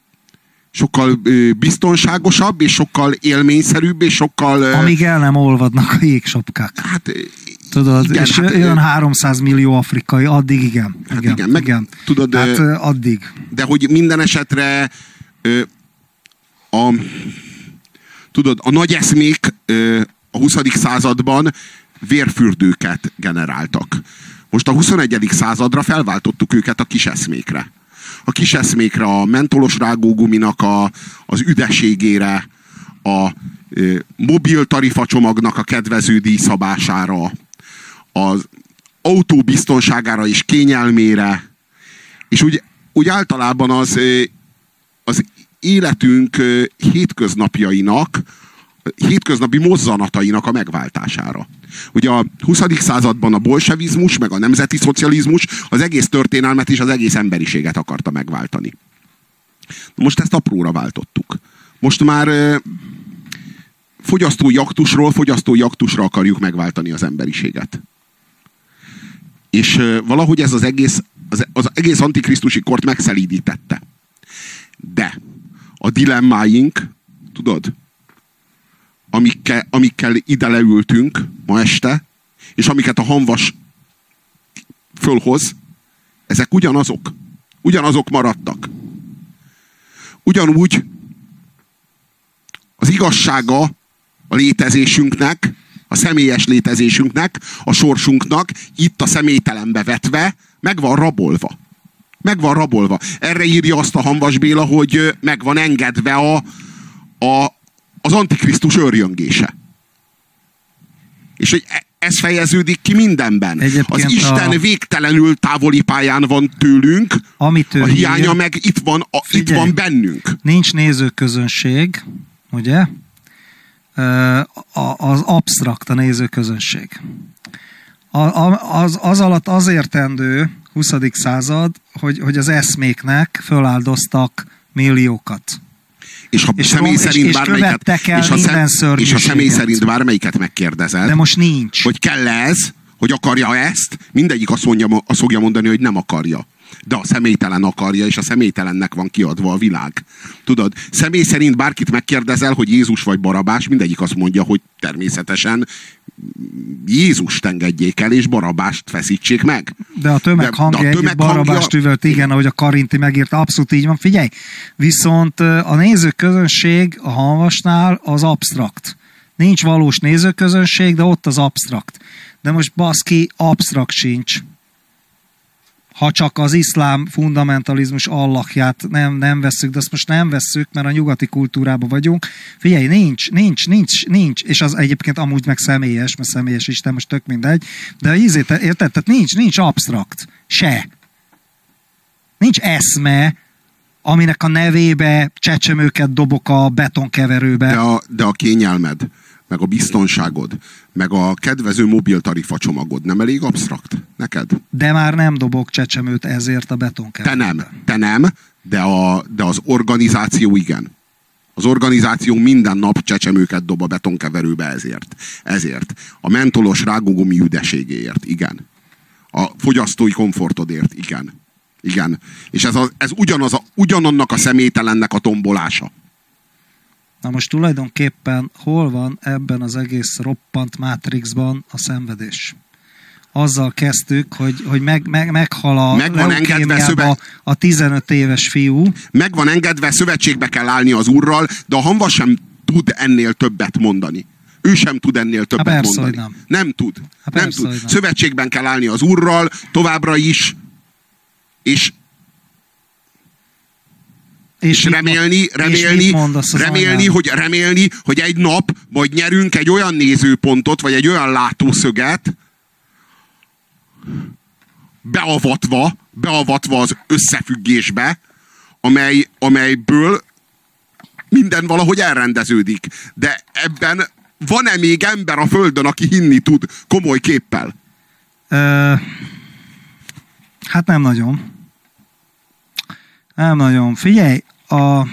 sokkal biztonságosabb, és sokkal élményszerűbb, és sokkal... Amíg el nem olvadnak a jégsapkák. Hát, Tudod, igen, és hát, jön 300 millió afrikai, addig igen. Hát igen, igen, meg igen. tudod, hát addig. de hogy minden esetre a, tudod, a nagy eszmék a 20. században vérfürdőket generáltak. Most a 21. századra felváltottuk őket a kis eszmékre. A kis eszmékre, a mentolos rágóguminak a, az üdeségére, a mobil tarifacsomagnak a kedvező díjszabására, az autó biztonságára és kényelmére, és úgy, úgy általában az, az életünk hétköznapjainak, hétköznapi mozzanatainak a megváltásása. Ugye a 20. században a bolsevizmus, meg a nemzeti szocializmus az egész történelmet és az egész emberiséget akarta megváltani. Most ezt apróra váltottuk. Most már fogyasztói aktusról fogyasztói aktusra akarjuk megváltani az emberiséget. És valahogy ez az egész, az, az egész antikrisztusi kort megszelídítette. De a dilemmáink, tudod, amikkel, amikkel ide leültünk ma este, és amiket a hanvas fölhoz, ezek ugyanazok. Ugyanazok maradtak. Ugyanúgy az igazsága a létezésünknek, a személyes létezésünknek, a sorsunknak itt a személytelenbe vetve meg van rabolva. Meg van rabolva. Erre írja azt a Hanvas Béla, hogy meg van engedve a, a, az Antikrisztus örjöngése. És hogy e- ez fejeződik ki mindenben. Egyébként az Isten a- végtelenül távoli pályán van tőlünk, Amit a hiánya ír, meg itt van, a, itt Figyelj. van bennünk. nincs nézőközönség, ugye? Az absztrakt a nézőközönség. Az, az alatt az értendő 20. század, hogy, hogy az eszméknek föláldoztak milliókat. És ha És személy és- szerint és bármelyiket, követtek el és a, minden és a személy szerint bármelyiket megkérdezed, De most nincs. hogy kell ez, hogy akarja ezt, mindegyik azt, mondja, azt fogja mondani, hogy nem akarja. De a személytelen akarja, és a személytelennek van kiadva a világ. Tudod, személy szerint bárkit megkérdezel, hogy Jézus vagy Barabás, mindegyik azt mondja, hogy természetesen Jézust engedjék el, és Barabást feszítsék meg. De a tömeg De- hangja de a együtt tömeg Barabást hangja- üvölt, igen, ahogy a Karinti megírta, abszolút így van. Figyelj, viszont a nézőközönség a Hanvasnál az absztrakt. Nincs valós nézőközönség, de ott az absztrakt. De most baszki, absztrakt sincs. Ha csak az iszlám fundamentalizmus allakját nem, nem vesszük, de azt most nem vesszük, mert a nyugati kultúrában vagyunk. Figyelj, nincs, nincs, nincs, nincs, és az egyébként amúgy meg személyes, mert személyes Isten, most tök mindegy, de ízét, érted? Tehát nincs, nincs absztrakt. Se. Nincs eszme, aminek a nevébe csecsemőket dobok a betonkeverőbe. De a, de a kényelmed, meg a biztonságod, meg a kedvező mobiltarifa csomagod nem elég absztrakt neked? de már nem dobok csecsemőt ezért a Te betonkeverőbe. nem, te nem, de, a, de az organizáció igen. Az organizáció minden nap csecsemőket dob a betonkeverőbe ezért. Ezért. A mentolos rágógumi üdeségéért, igen. A fogyasztói komfortodért, igen. Igen. És ez, a, ez ugyanaz a, ugyanannak a személytelennek a tombolása. Na most tulajdonképpen hol van ebben az egész roppant Matrixban a szenvedés? Azzal kezdtük, hogy, hogy meg, meg, meghal a Meg van engedve leukémiába szöve- a 15 éves fiú, Meg van engedve, szövetségbe kell állni az úrral, de a hamva sem tud ennél többet mondani. Ő sem tud ennél többet persze, mondani. nem. nem tud. Nem persze, tud. hogy nem. Szövetségben kell állni az úrral, továbbra is, és és remélni, mond- és remélni, remélni, hogy, remélni, hogy egy nap majd nyerünk egy olyan nézőpontot, vagy egy olyan látószöget, beavatva, beavatva az összefüggésbe, amely, amelyből minden valahogy elrendeződik. De ebben van-e még ember a Földön, aki hinni tud komoly képpel? Ö, hát nem nagyon. Nem nagyon. Figyelj, a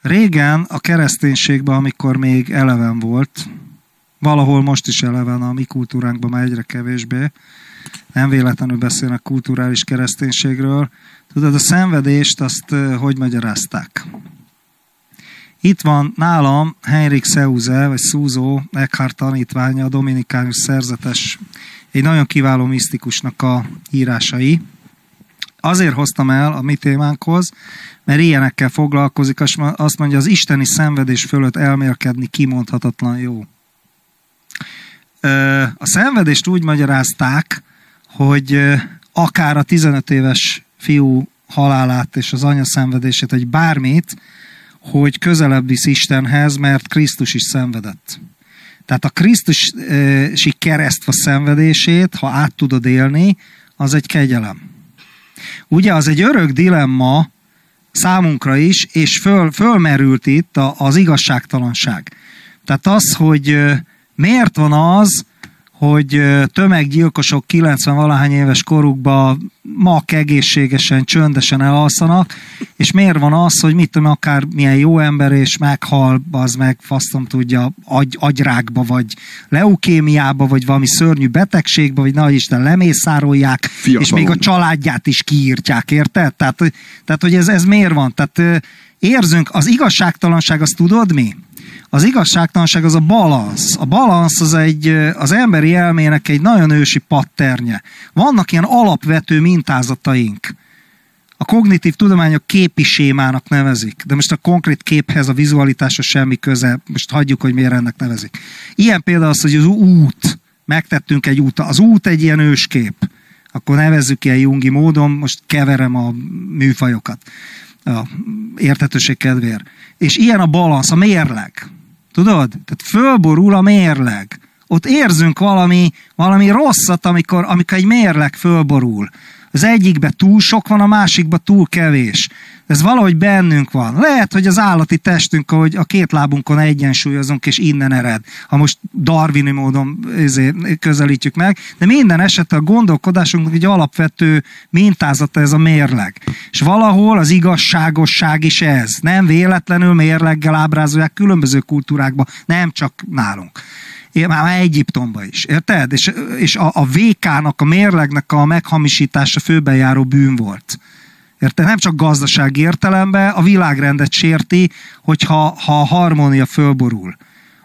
régen a kereszténységben, amikor még eleven volt, valahol most is eleven, a mi kultúránkban már egyre kevésbé, nem véletlenül beszélnek kulturális kereszténységről. Tudod, a szenvedést azt hogy magyarázták? Itt van nálam Henrik Seuze, vagy Szúzó, Eckhart tanítványa, a dominikánus szerzetes, egy nagyon kiváló misztikusnak a írásai. Azért hoztam el a mi témánkhoz, mert ilyenekkel foglalkozik, azt mondja, az isteni szenvedés fölött elmélkedni kimondhatatlan jó. A szenvedést úgy magyarázták, hogy akár a 15 éves fiú halálát és az anya szenvedését, vagy bármit, hogy közelebb visz Istenhez, mert Krisztus is szenvedett. Tehát a Krisztusi keresztfa szenvedését, ha át tudod élni, az egy kegyelem. Ugye az egy örök dilemma számunkra is, és föl, fölmerült itt a, az igazságtalanság. Tehát az, hogy miért van az, hogy tömeggyilkosok 90-valahány éves korukban mak egészségesen, csöndesen elalszanak, és miért van az, hogy mit tudom, akár milyen jó ember, és meghal, az meg fasztom tudja, agy, agyrákba, vagy leukémiába, vagy valami szörnyű betegségbe, vagy nagy Isten lemészárolják, Fiatalon. és még a családját is kiírtják, érted? Tehát, tehát hogy ez, ez miért van? Tehát érzünk, az igazságtalanság, azt tudod mi? Az igazságtalanság az a balansz. A balansz az egy, az emberi elmének egy nagyon ősi patternje. Vannak ilyen alapvető mintázataink. A kognitív tudományok képi sémának nevezik, de most a konkrét képhez, a vizualitáshoz semmi köze, most hagyjuk, hogy miért ennek nevezik. Ilyen például az, hogy az út, megtettünk egy út, az út egy ilyen őskép, akkor nevezzük ilyen jungi módon, most keverem a műfajokat a értetőség kedvéért. És ilyen a balansz, a mérleg. Tudod? Tehát fölborul a mérleg. Ott érzünk valami, valami rosszat, amikor, amikor egy mérleg fölborul. Az egyikbe túl sok van, a másikba túl kevés. Ez valahogy bennünk van. Lehet, hogy az állati testünk, hogy a két lábunkon egyensúlyozunk, és innen ered. Ha most darwini módon ezért közelítjük meg, de minden esetben a gondolkodásunknak egy alapvető mintázata ez a mérleg. És valahol az igazságosság is ez. Nem véletlenül mérleggel ábrázolják különböző kultúrákban, nem csak nálunk. már Egyiptomba is, érted? És, és a, a VK-nak, a mérlegnek a meghamisítása főben járó bűn volt. Érted? Nem csak gazdasági értelemben, a világrendet sérti, hogyha ha a harmónia fölborul.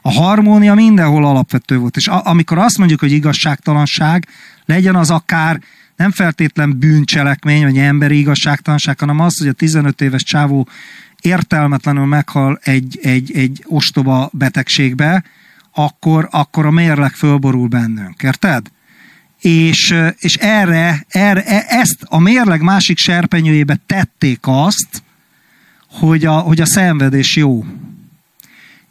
A harmónia mindenhol alapvető volt. És a, amikor azt mondjuk, hogy igazságtalanság, legyen az akár nem feltétlen bűncselekmény, vagy emberi igazságtalanság, hanem az, hogy a 15 éves csávó értelmetlenül meghal egy, egy, egy ostoba betegségbe, akkor, akkor a mérleg fölborul bennünk. Érted? És, és erre, erre, e, ezt a mérleg másik serpenyőjébe tették azt, hogy a, hogy a szenvedés jó.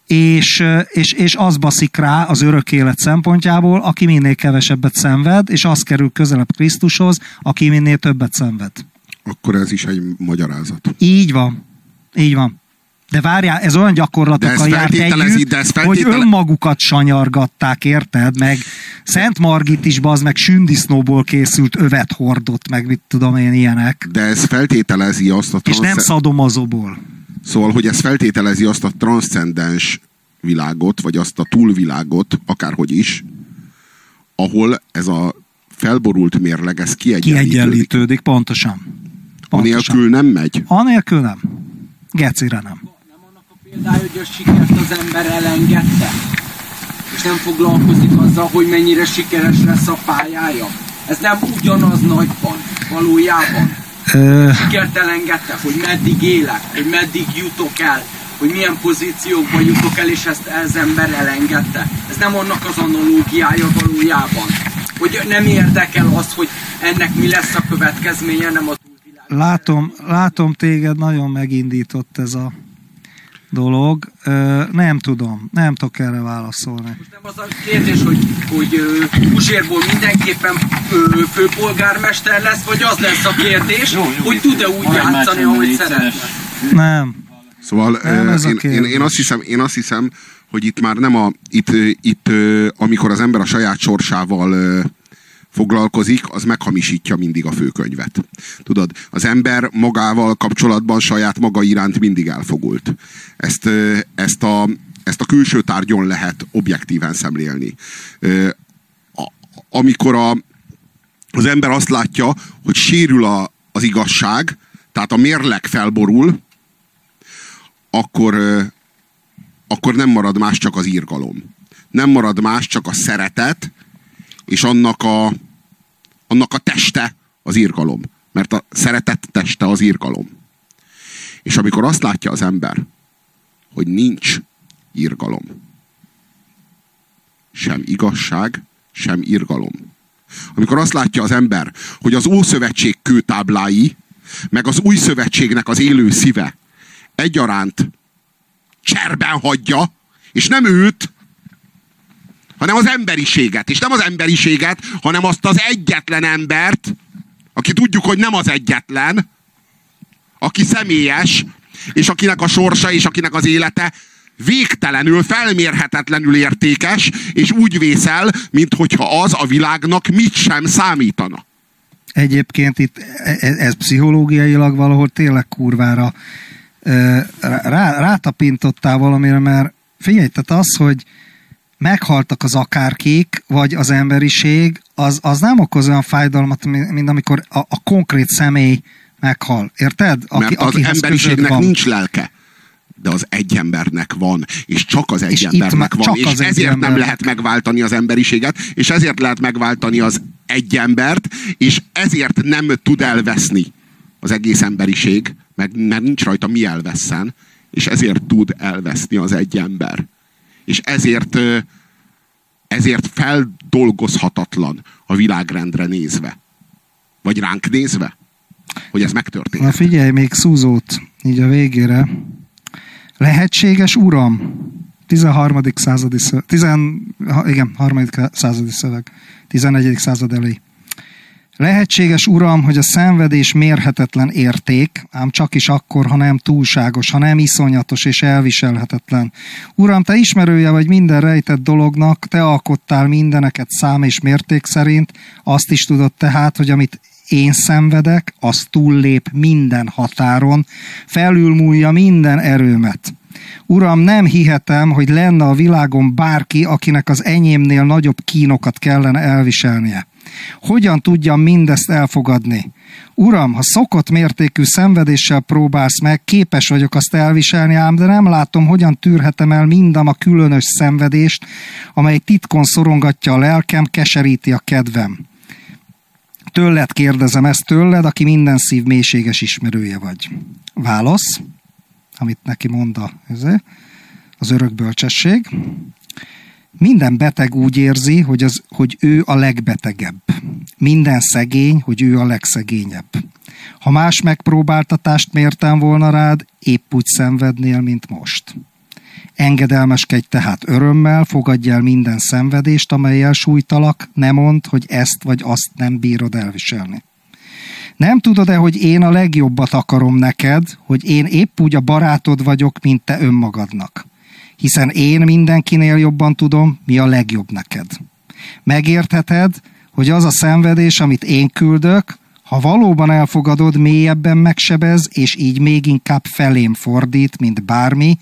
És, és, és az baszik rá az örök élet szempontjából, aki minél kevesebbet szenved, és az kerül közelebb Krisztushoz, aki minél többet szenved. Akkor ez is egy magyarázat. Így van. Így van. De várjál, ez olyan gyakorlatokkal járt együtt, de hogy önmagukat sanyargatták, érted? Meg Szent Margit is, az meg sündisznóból készült övet hordott, meg mit tudom én ilyenek. De ez feltételezi azt a... És nem szadomazóból. Szóval, hogy ez feltételezi azt a transzcendens világot, vagy azt a túlvilágot, akárhogy is, ahol ez a felborult mérleg, ez kiegyenlítődik. Kiegyenlítődik, pontosan. pontosan. Anélkül nem megy? Anélkül nem. Gecire nem. Példája, hogy a sikert az ember elengedte, és nem foglalkozik azzal, hogy mennyire sikeres lesz a pályája. Ez nem ugyanaz nagyban, valójában. Sikert elengedte, hogy meddig élek, hogy meddig jutok el, hogy milyen pozíciókba jutok el, és ezt az ember elengedte. Ez nem annak az analógiája valójában. Hogy nem érdekel az, hogy ennek mi lesz a következménye, nem a látom, látom téged, nagyon megindított ez a dolog. Nem tudom, nem tudok erre válaszolni. Most nem az a kérdés, hogy, hogy Uzsérból mindenképpen főpolgármester lesz, vagy az lesz a kérdés, jó, jó, hogy tud-e úgy játszani, ahogy szeretne. Nem. Szóval nem ez én, én, én, azt hiszem, én azt hiszem, hogy itt már nem a, itt, itt amikor az ember a saját sorsával foglalkozik, az meghamisítja mindig a főkönyvet. Tudod, az ember magával kapcsolatban saját maga iránt mindig elfogult. Ezt, ezt, a, ezt a külső tárgyon lehet objektíven szemlélni. Amikor a, az ember azt látja, hogy sérül a, az igazság, tehát a mérleg felborul, akkor, akkor nem marad más csak az írgalom. Nem marad más csak a szeretet, és annak a, annak a teste az írgalom. Mert a szeretet teste az írgalom. És amikor azt látja az ember, hogy nincs írgalom, sem igazság, sem írgalom. Amikor azt látja az ember, hogy az Ószövetség kőtáblái, meg az új szövetségnek az élő szíve egyaránt cserben hagyja, és nem őt, hanem az emberiséget. És nem az emberiséget, hanem azt az egyetlen embert, aki tudjuk, hogy nem az egyetlen, aki személyes, és akinek a sorsa és akinek az élete végtelenül, felmérhetetlenül értékes, és úgy vészel, mint hogyha az a világnak mit sem számítana. Egyébként itt ez, e, ez pszichológiailag valahol tényleg kurvára rá, rátapintottál valamire, mert figyelj, tehát az, hogy meghaltak az akárkék, vagy az emberiség, az, az nem okoz olyan fájdalmat, mint amikor a, a konkrét személy meghal. Érted? Aki, Mert az emberiségnek van. nincs lelke de az egy embernek van, és csak az egy és embernek van, és ezért nem lehet megváltani az emberiséget, és ezért lehet megváltani az egy embert, és ezért nem tud elveszni az egész emberiség, meg mert nincs rajta mi elveszen, és ezért tud elveszni az egy ember és ezért, ezért feldolgozhatatlan a világrendre nézve. Vagy ránk nézve, hogy ez megtörtént. Na figyelj, még szúzót, így a végére. Lehetséges uram, 13. századi szöveg, 10, igen, 3. századi szöveg, 11. század elé. Lehetséges, Uram, hogy a szenvedés mérhetetlen érték, ám csak is akkor, ha nem túlságos, ha nem iszonyatos és elviselhetetlen. Uram, te ismerője vagy minden rejtett dolognak, te alkottál mindeneket szám és mérték szerint, azt is tudod tehát, hogy amit én szenvedek, az túllép minden határon, felülmúlja minden erőmet. Uram, nem hihetem, hogy lenne a világon bárki, akinek az enyémnél nagyobb kínokat kellene elviselnie. Hogyan tudjam mindezt elfogadni? Uram, ha szokott mértékű szenvedéssel próbálsz meg, képes vagyok azt elviselni, ám de nem látom, hogyan tűrhetem el mindam a különös szenvedést, amely titkon szorongatja a lelkem, keseríti a kedvem. Tőled kérdezem ezt tőled, aki minden szív mélységes ismerője vagy. Válasz, amit neki mond a, az örök bölcsesség. Minden beteg úgy érzi, hogy, az, hogy ő a legbetegebb. Minden szegény, hogy ő a legszegényebb. Ha más megpróbáltatást mértem volna rád, épp úgy szenvednél, mint most. Engedelmeskedj tehát örömmel, fogadj el minden szenvedést, amelyel sújtalak, ne mondd, hogy ezt vagy azt nem bírod elviselni. Nem tudod-e, hogy én a legjobbat akarom neked, hogy én épp úgy a barátod vagyok, mint te önmagadnak? Hiszen én mindenkinél jobban tudom, mi a legjobb neked. Megértheted, hogy az a szenvedés, amit én küldök, ha valóban elfogadod, mélyebben megsebez, és így még inkább felém fordít, mint bármi,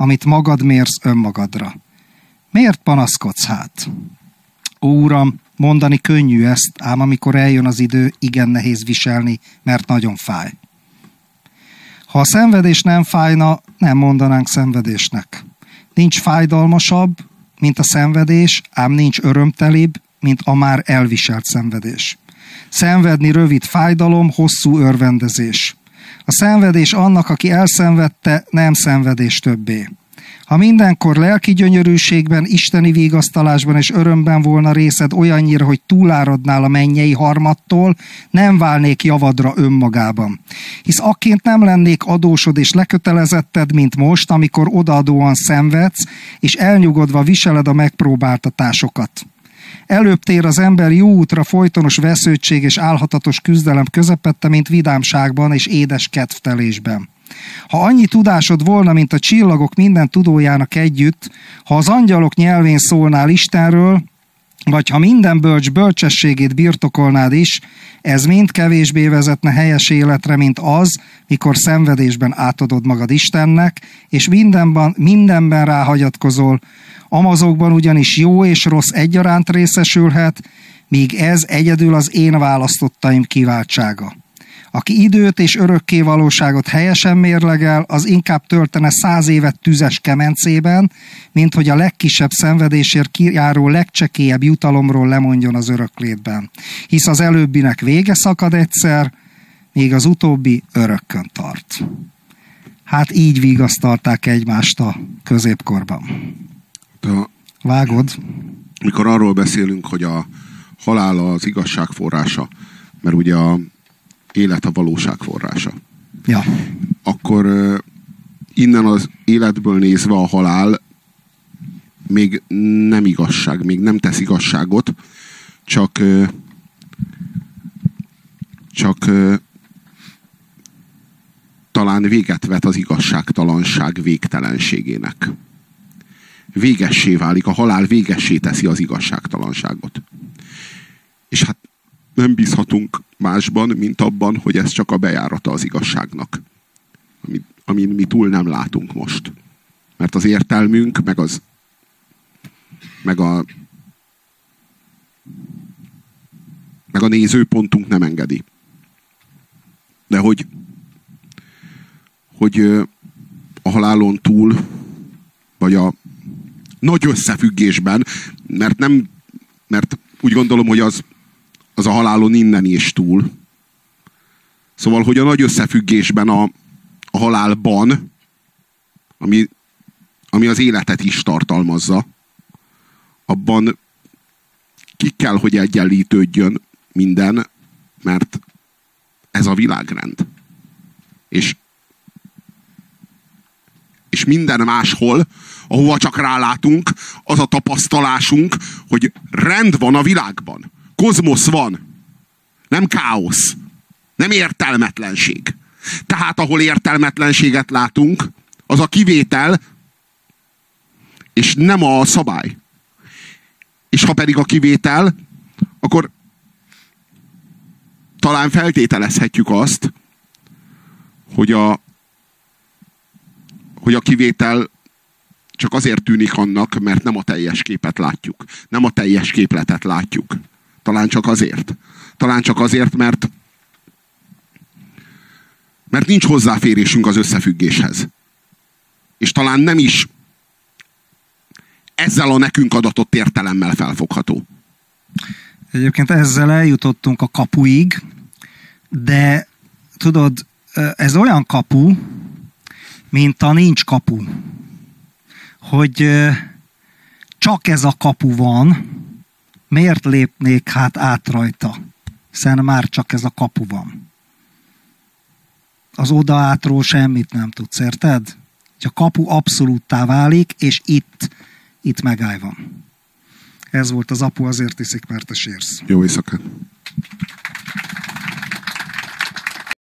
amit magad mérsz önmagadra. Miért panaszkodsz hát? Ó, Uram, mondani könnyű ezt, ám amikor eljön az idő, igen nehéz viselni, mert nagyon fáj. Ha a szenvedés nem fájna, nem mondanánk szenvedésnek. Nincs fájdalmasabb, mint a szenvedés, ám nincs örömtelibb, mint a már elviselt szenvedés. Szenvedni rövid fájdalom, hosszú örvendezés. A szenvedés annak, aki elszenvedte, nem szenvedés többé. Ha mindenkor lelki gyönyörűségben, isteni vigasztalásban és örömben volna részed olyannyira, hogy túláradnál a mennyei harmattól, nem válnék javadra önmagában. Hisz akként nem lennék adósod és lekötelezetted, mint most, amikor odaadóan szenvedsz, és elnyugodva viseled a megpróbáltatásokat. Előbb tér az ember jó útra folytonos vesződtség és álhatatos küzdelem közepette, mint vidámságban és édes kedvtelésben. Ha annyi tudásod volna, mint a csillagok minden tudójának együtt, ha az angyalok nyelvén szólnál Istenről, vagy ha minden bölcs bölcsességét birtokolnád is, ez mind kevésbé vezetne helyes életre, mint az, mikor szenvedésben átadod magad Istennek, és mindenben, mindenben ráhagyatkozol, amazokban ugyanis jó és rossz egyaránt részesülhet, míg ez egyedül az én választottaim kiváltsága. Aki időt és örökké valóságot helyesen mérlegel, az inkább töltene száz évet tüzes kemencében, mint hogy a legkisebb szenvedésért kijáró legcsekélyebb jutalomról lemondjon az öröklétben. Hisz az előbbinek vége szakad egyszer, míg az utóbbi örökkön tart. Hát így vigasztalták egymást a középkorban. De Vágod? mikor arról beszélünk, hogy a halál az igazság forrása, mert ugye a élet a valóság forrása, Ja. akkor innen az életből nézve a halál még nem igazság, még nem tesz igazságot, csak csak talán véget vet az igazságtalanság végtelenségének. Végessé válik, a halál végessé teszi az igazságtalanságot. És hát nem bízhatunk másban, mint abban, hogy ez csak a bejárata az igazságnak. Ami, amin mi túl nem látunk most. Mert az értelmünk, meg az meg a meg a nézőpontunk nem engedi. De hogy hogy a halálon túl, vagy a nagy összefüggésben, mert nem, mert úgy gondolom, hogy az, az a halálon innen is túl. Szóval, hogy a nagy összefüggésben a, a halálban, ami, ami az életet is tartalmazza, abban ki kell, hogy egyenlítődjön minden, mert ez a világrend. És, és minden máshol, ahova csak rálátunk, az a tapasztalásunk, hogy rend van a világban. Kozmosz van. Nem káosz. Nem értelmetlenség. Tehát ahol értelmetlenséget látunk, az a kivétel, és nem a szabály. És ha pedig a kivétel, akkor talán feltételezhetjük azt, hogy a, hogy a kivétel csak azért tűnik annak, mert nem a teljes képet látjuk. Nem a teljes képletet látjuk. Talán csak azért. Talán csak azért, mert mert nincs hozzáférésünk az összefüggéshez. És talán nem is ezzel a nekünk adatott értelemmel felfogható. Egyébként ezzel eljutottunk a kapuig, de tudod, ez olyan kapu, mint a nincs kapu. Hogy csak ez a kapu van, miért lépnék hát át rajta? Hiszen már csak ez a kapu van. Az oda átról semmit nem tudsz, érted? Hogy a kapu abszolúttá válik, és itt, itt megáll van. Ez volt az apu, azért iszik, mert te sérsz. Jó éjszakát!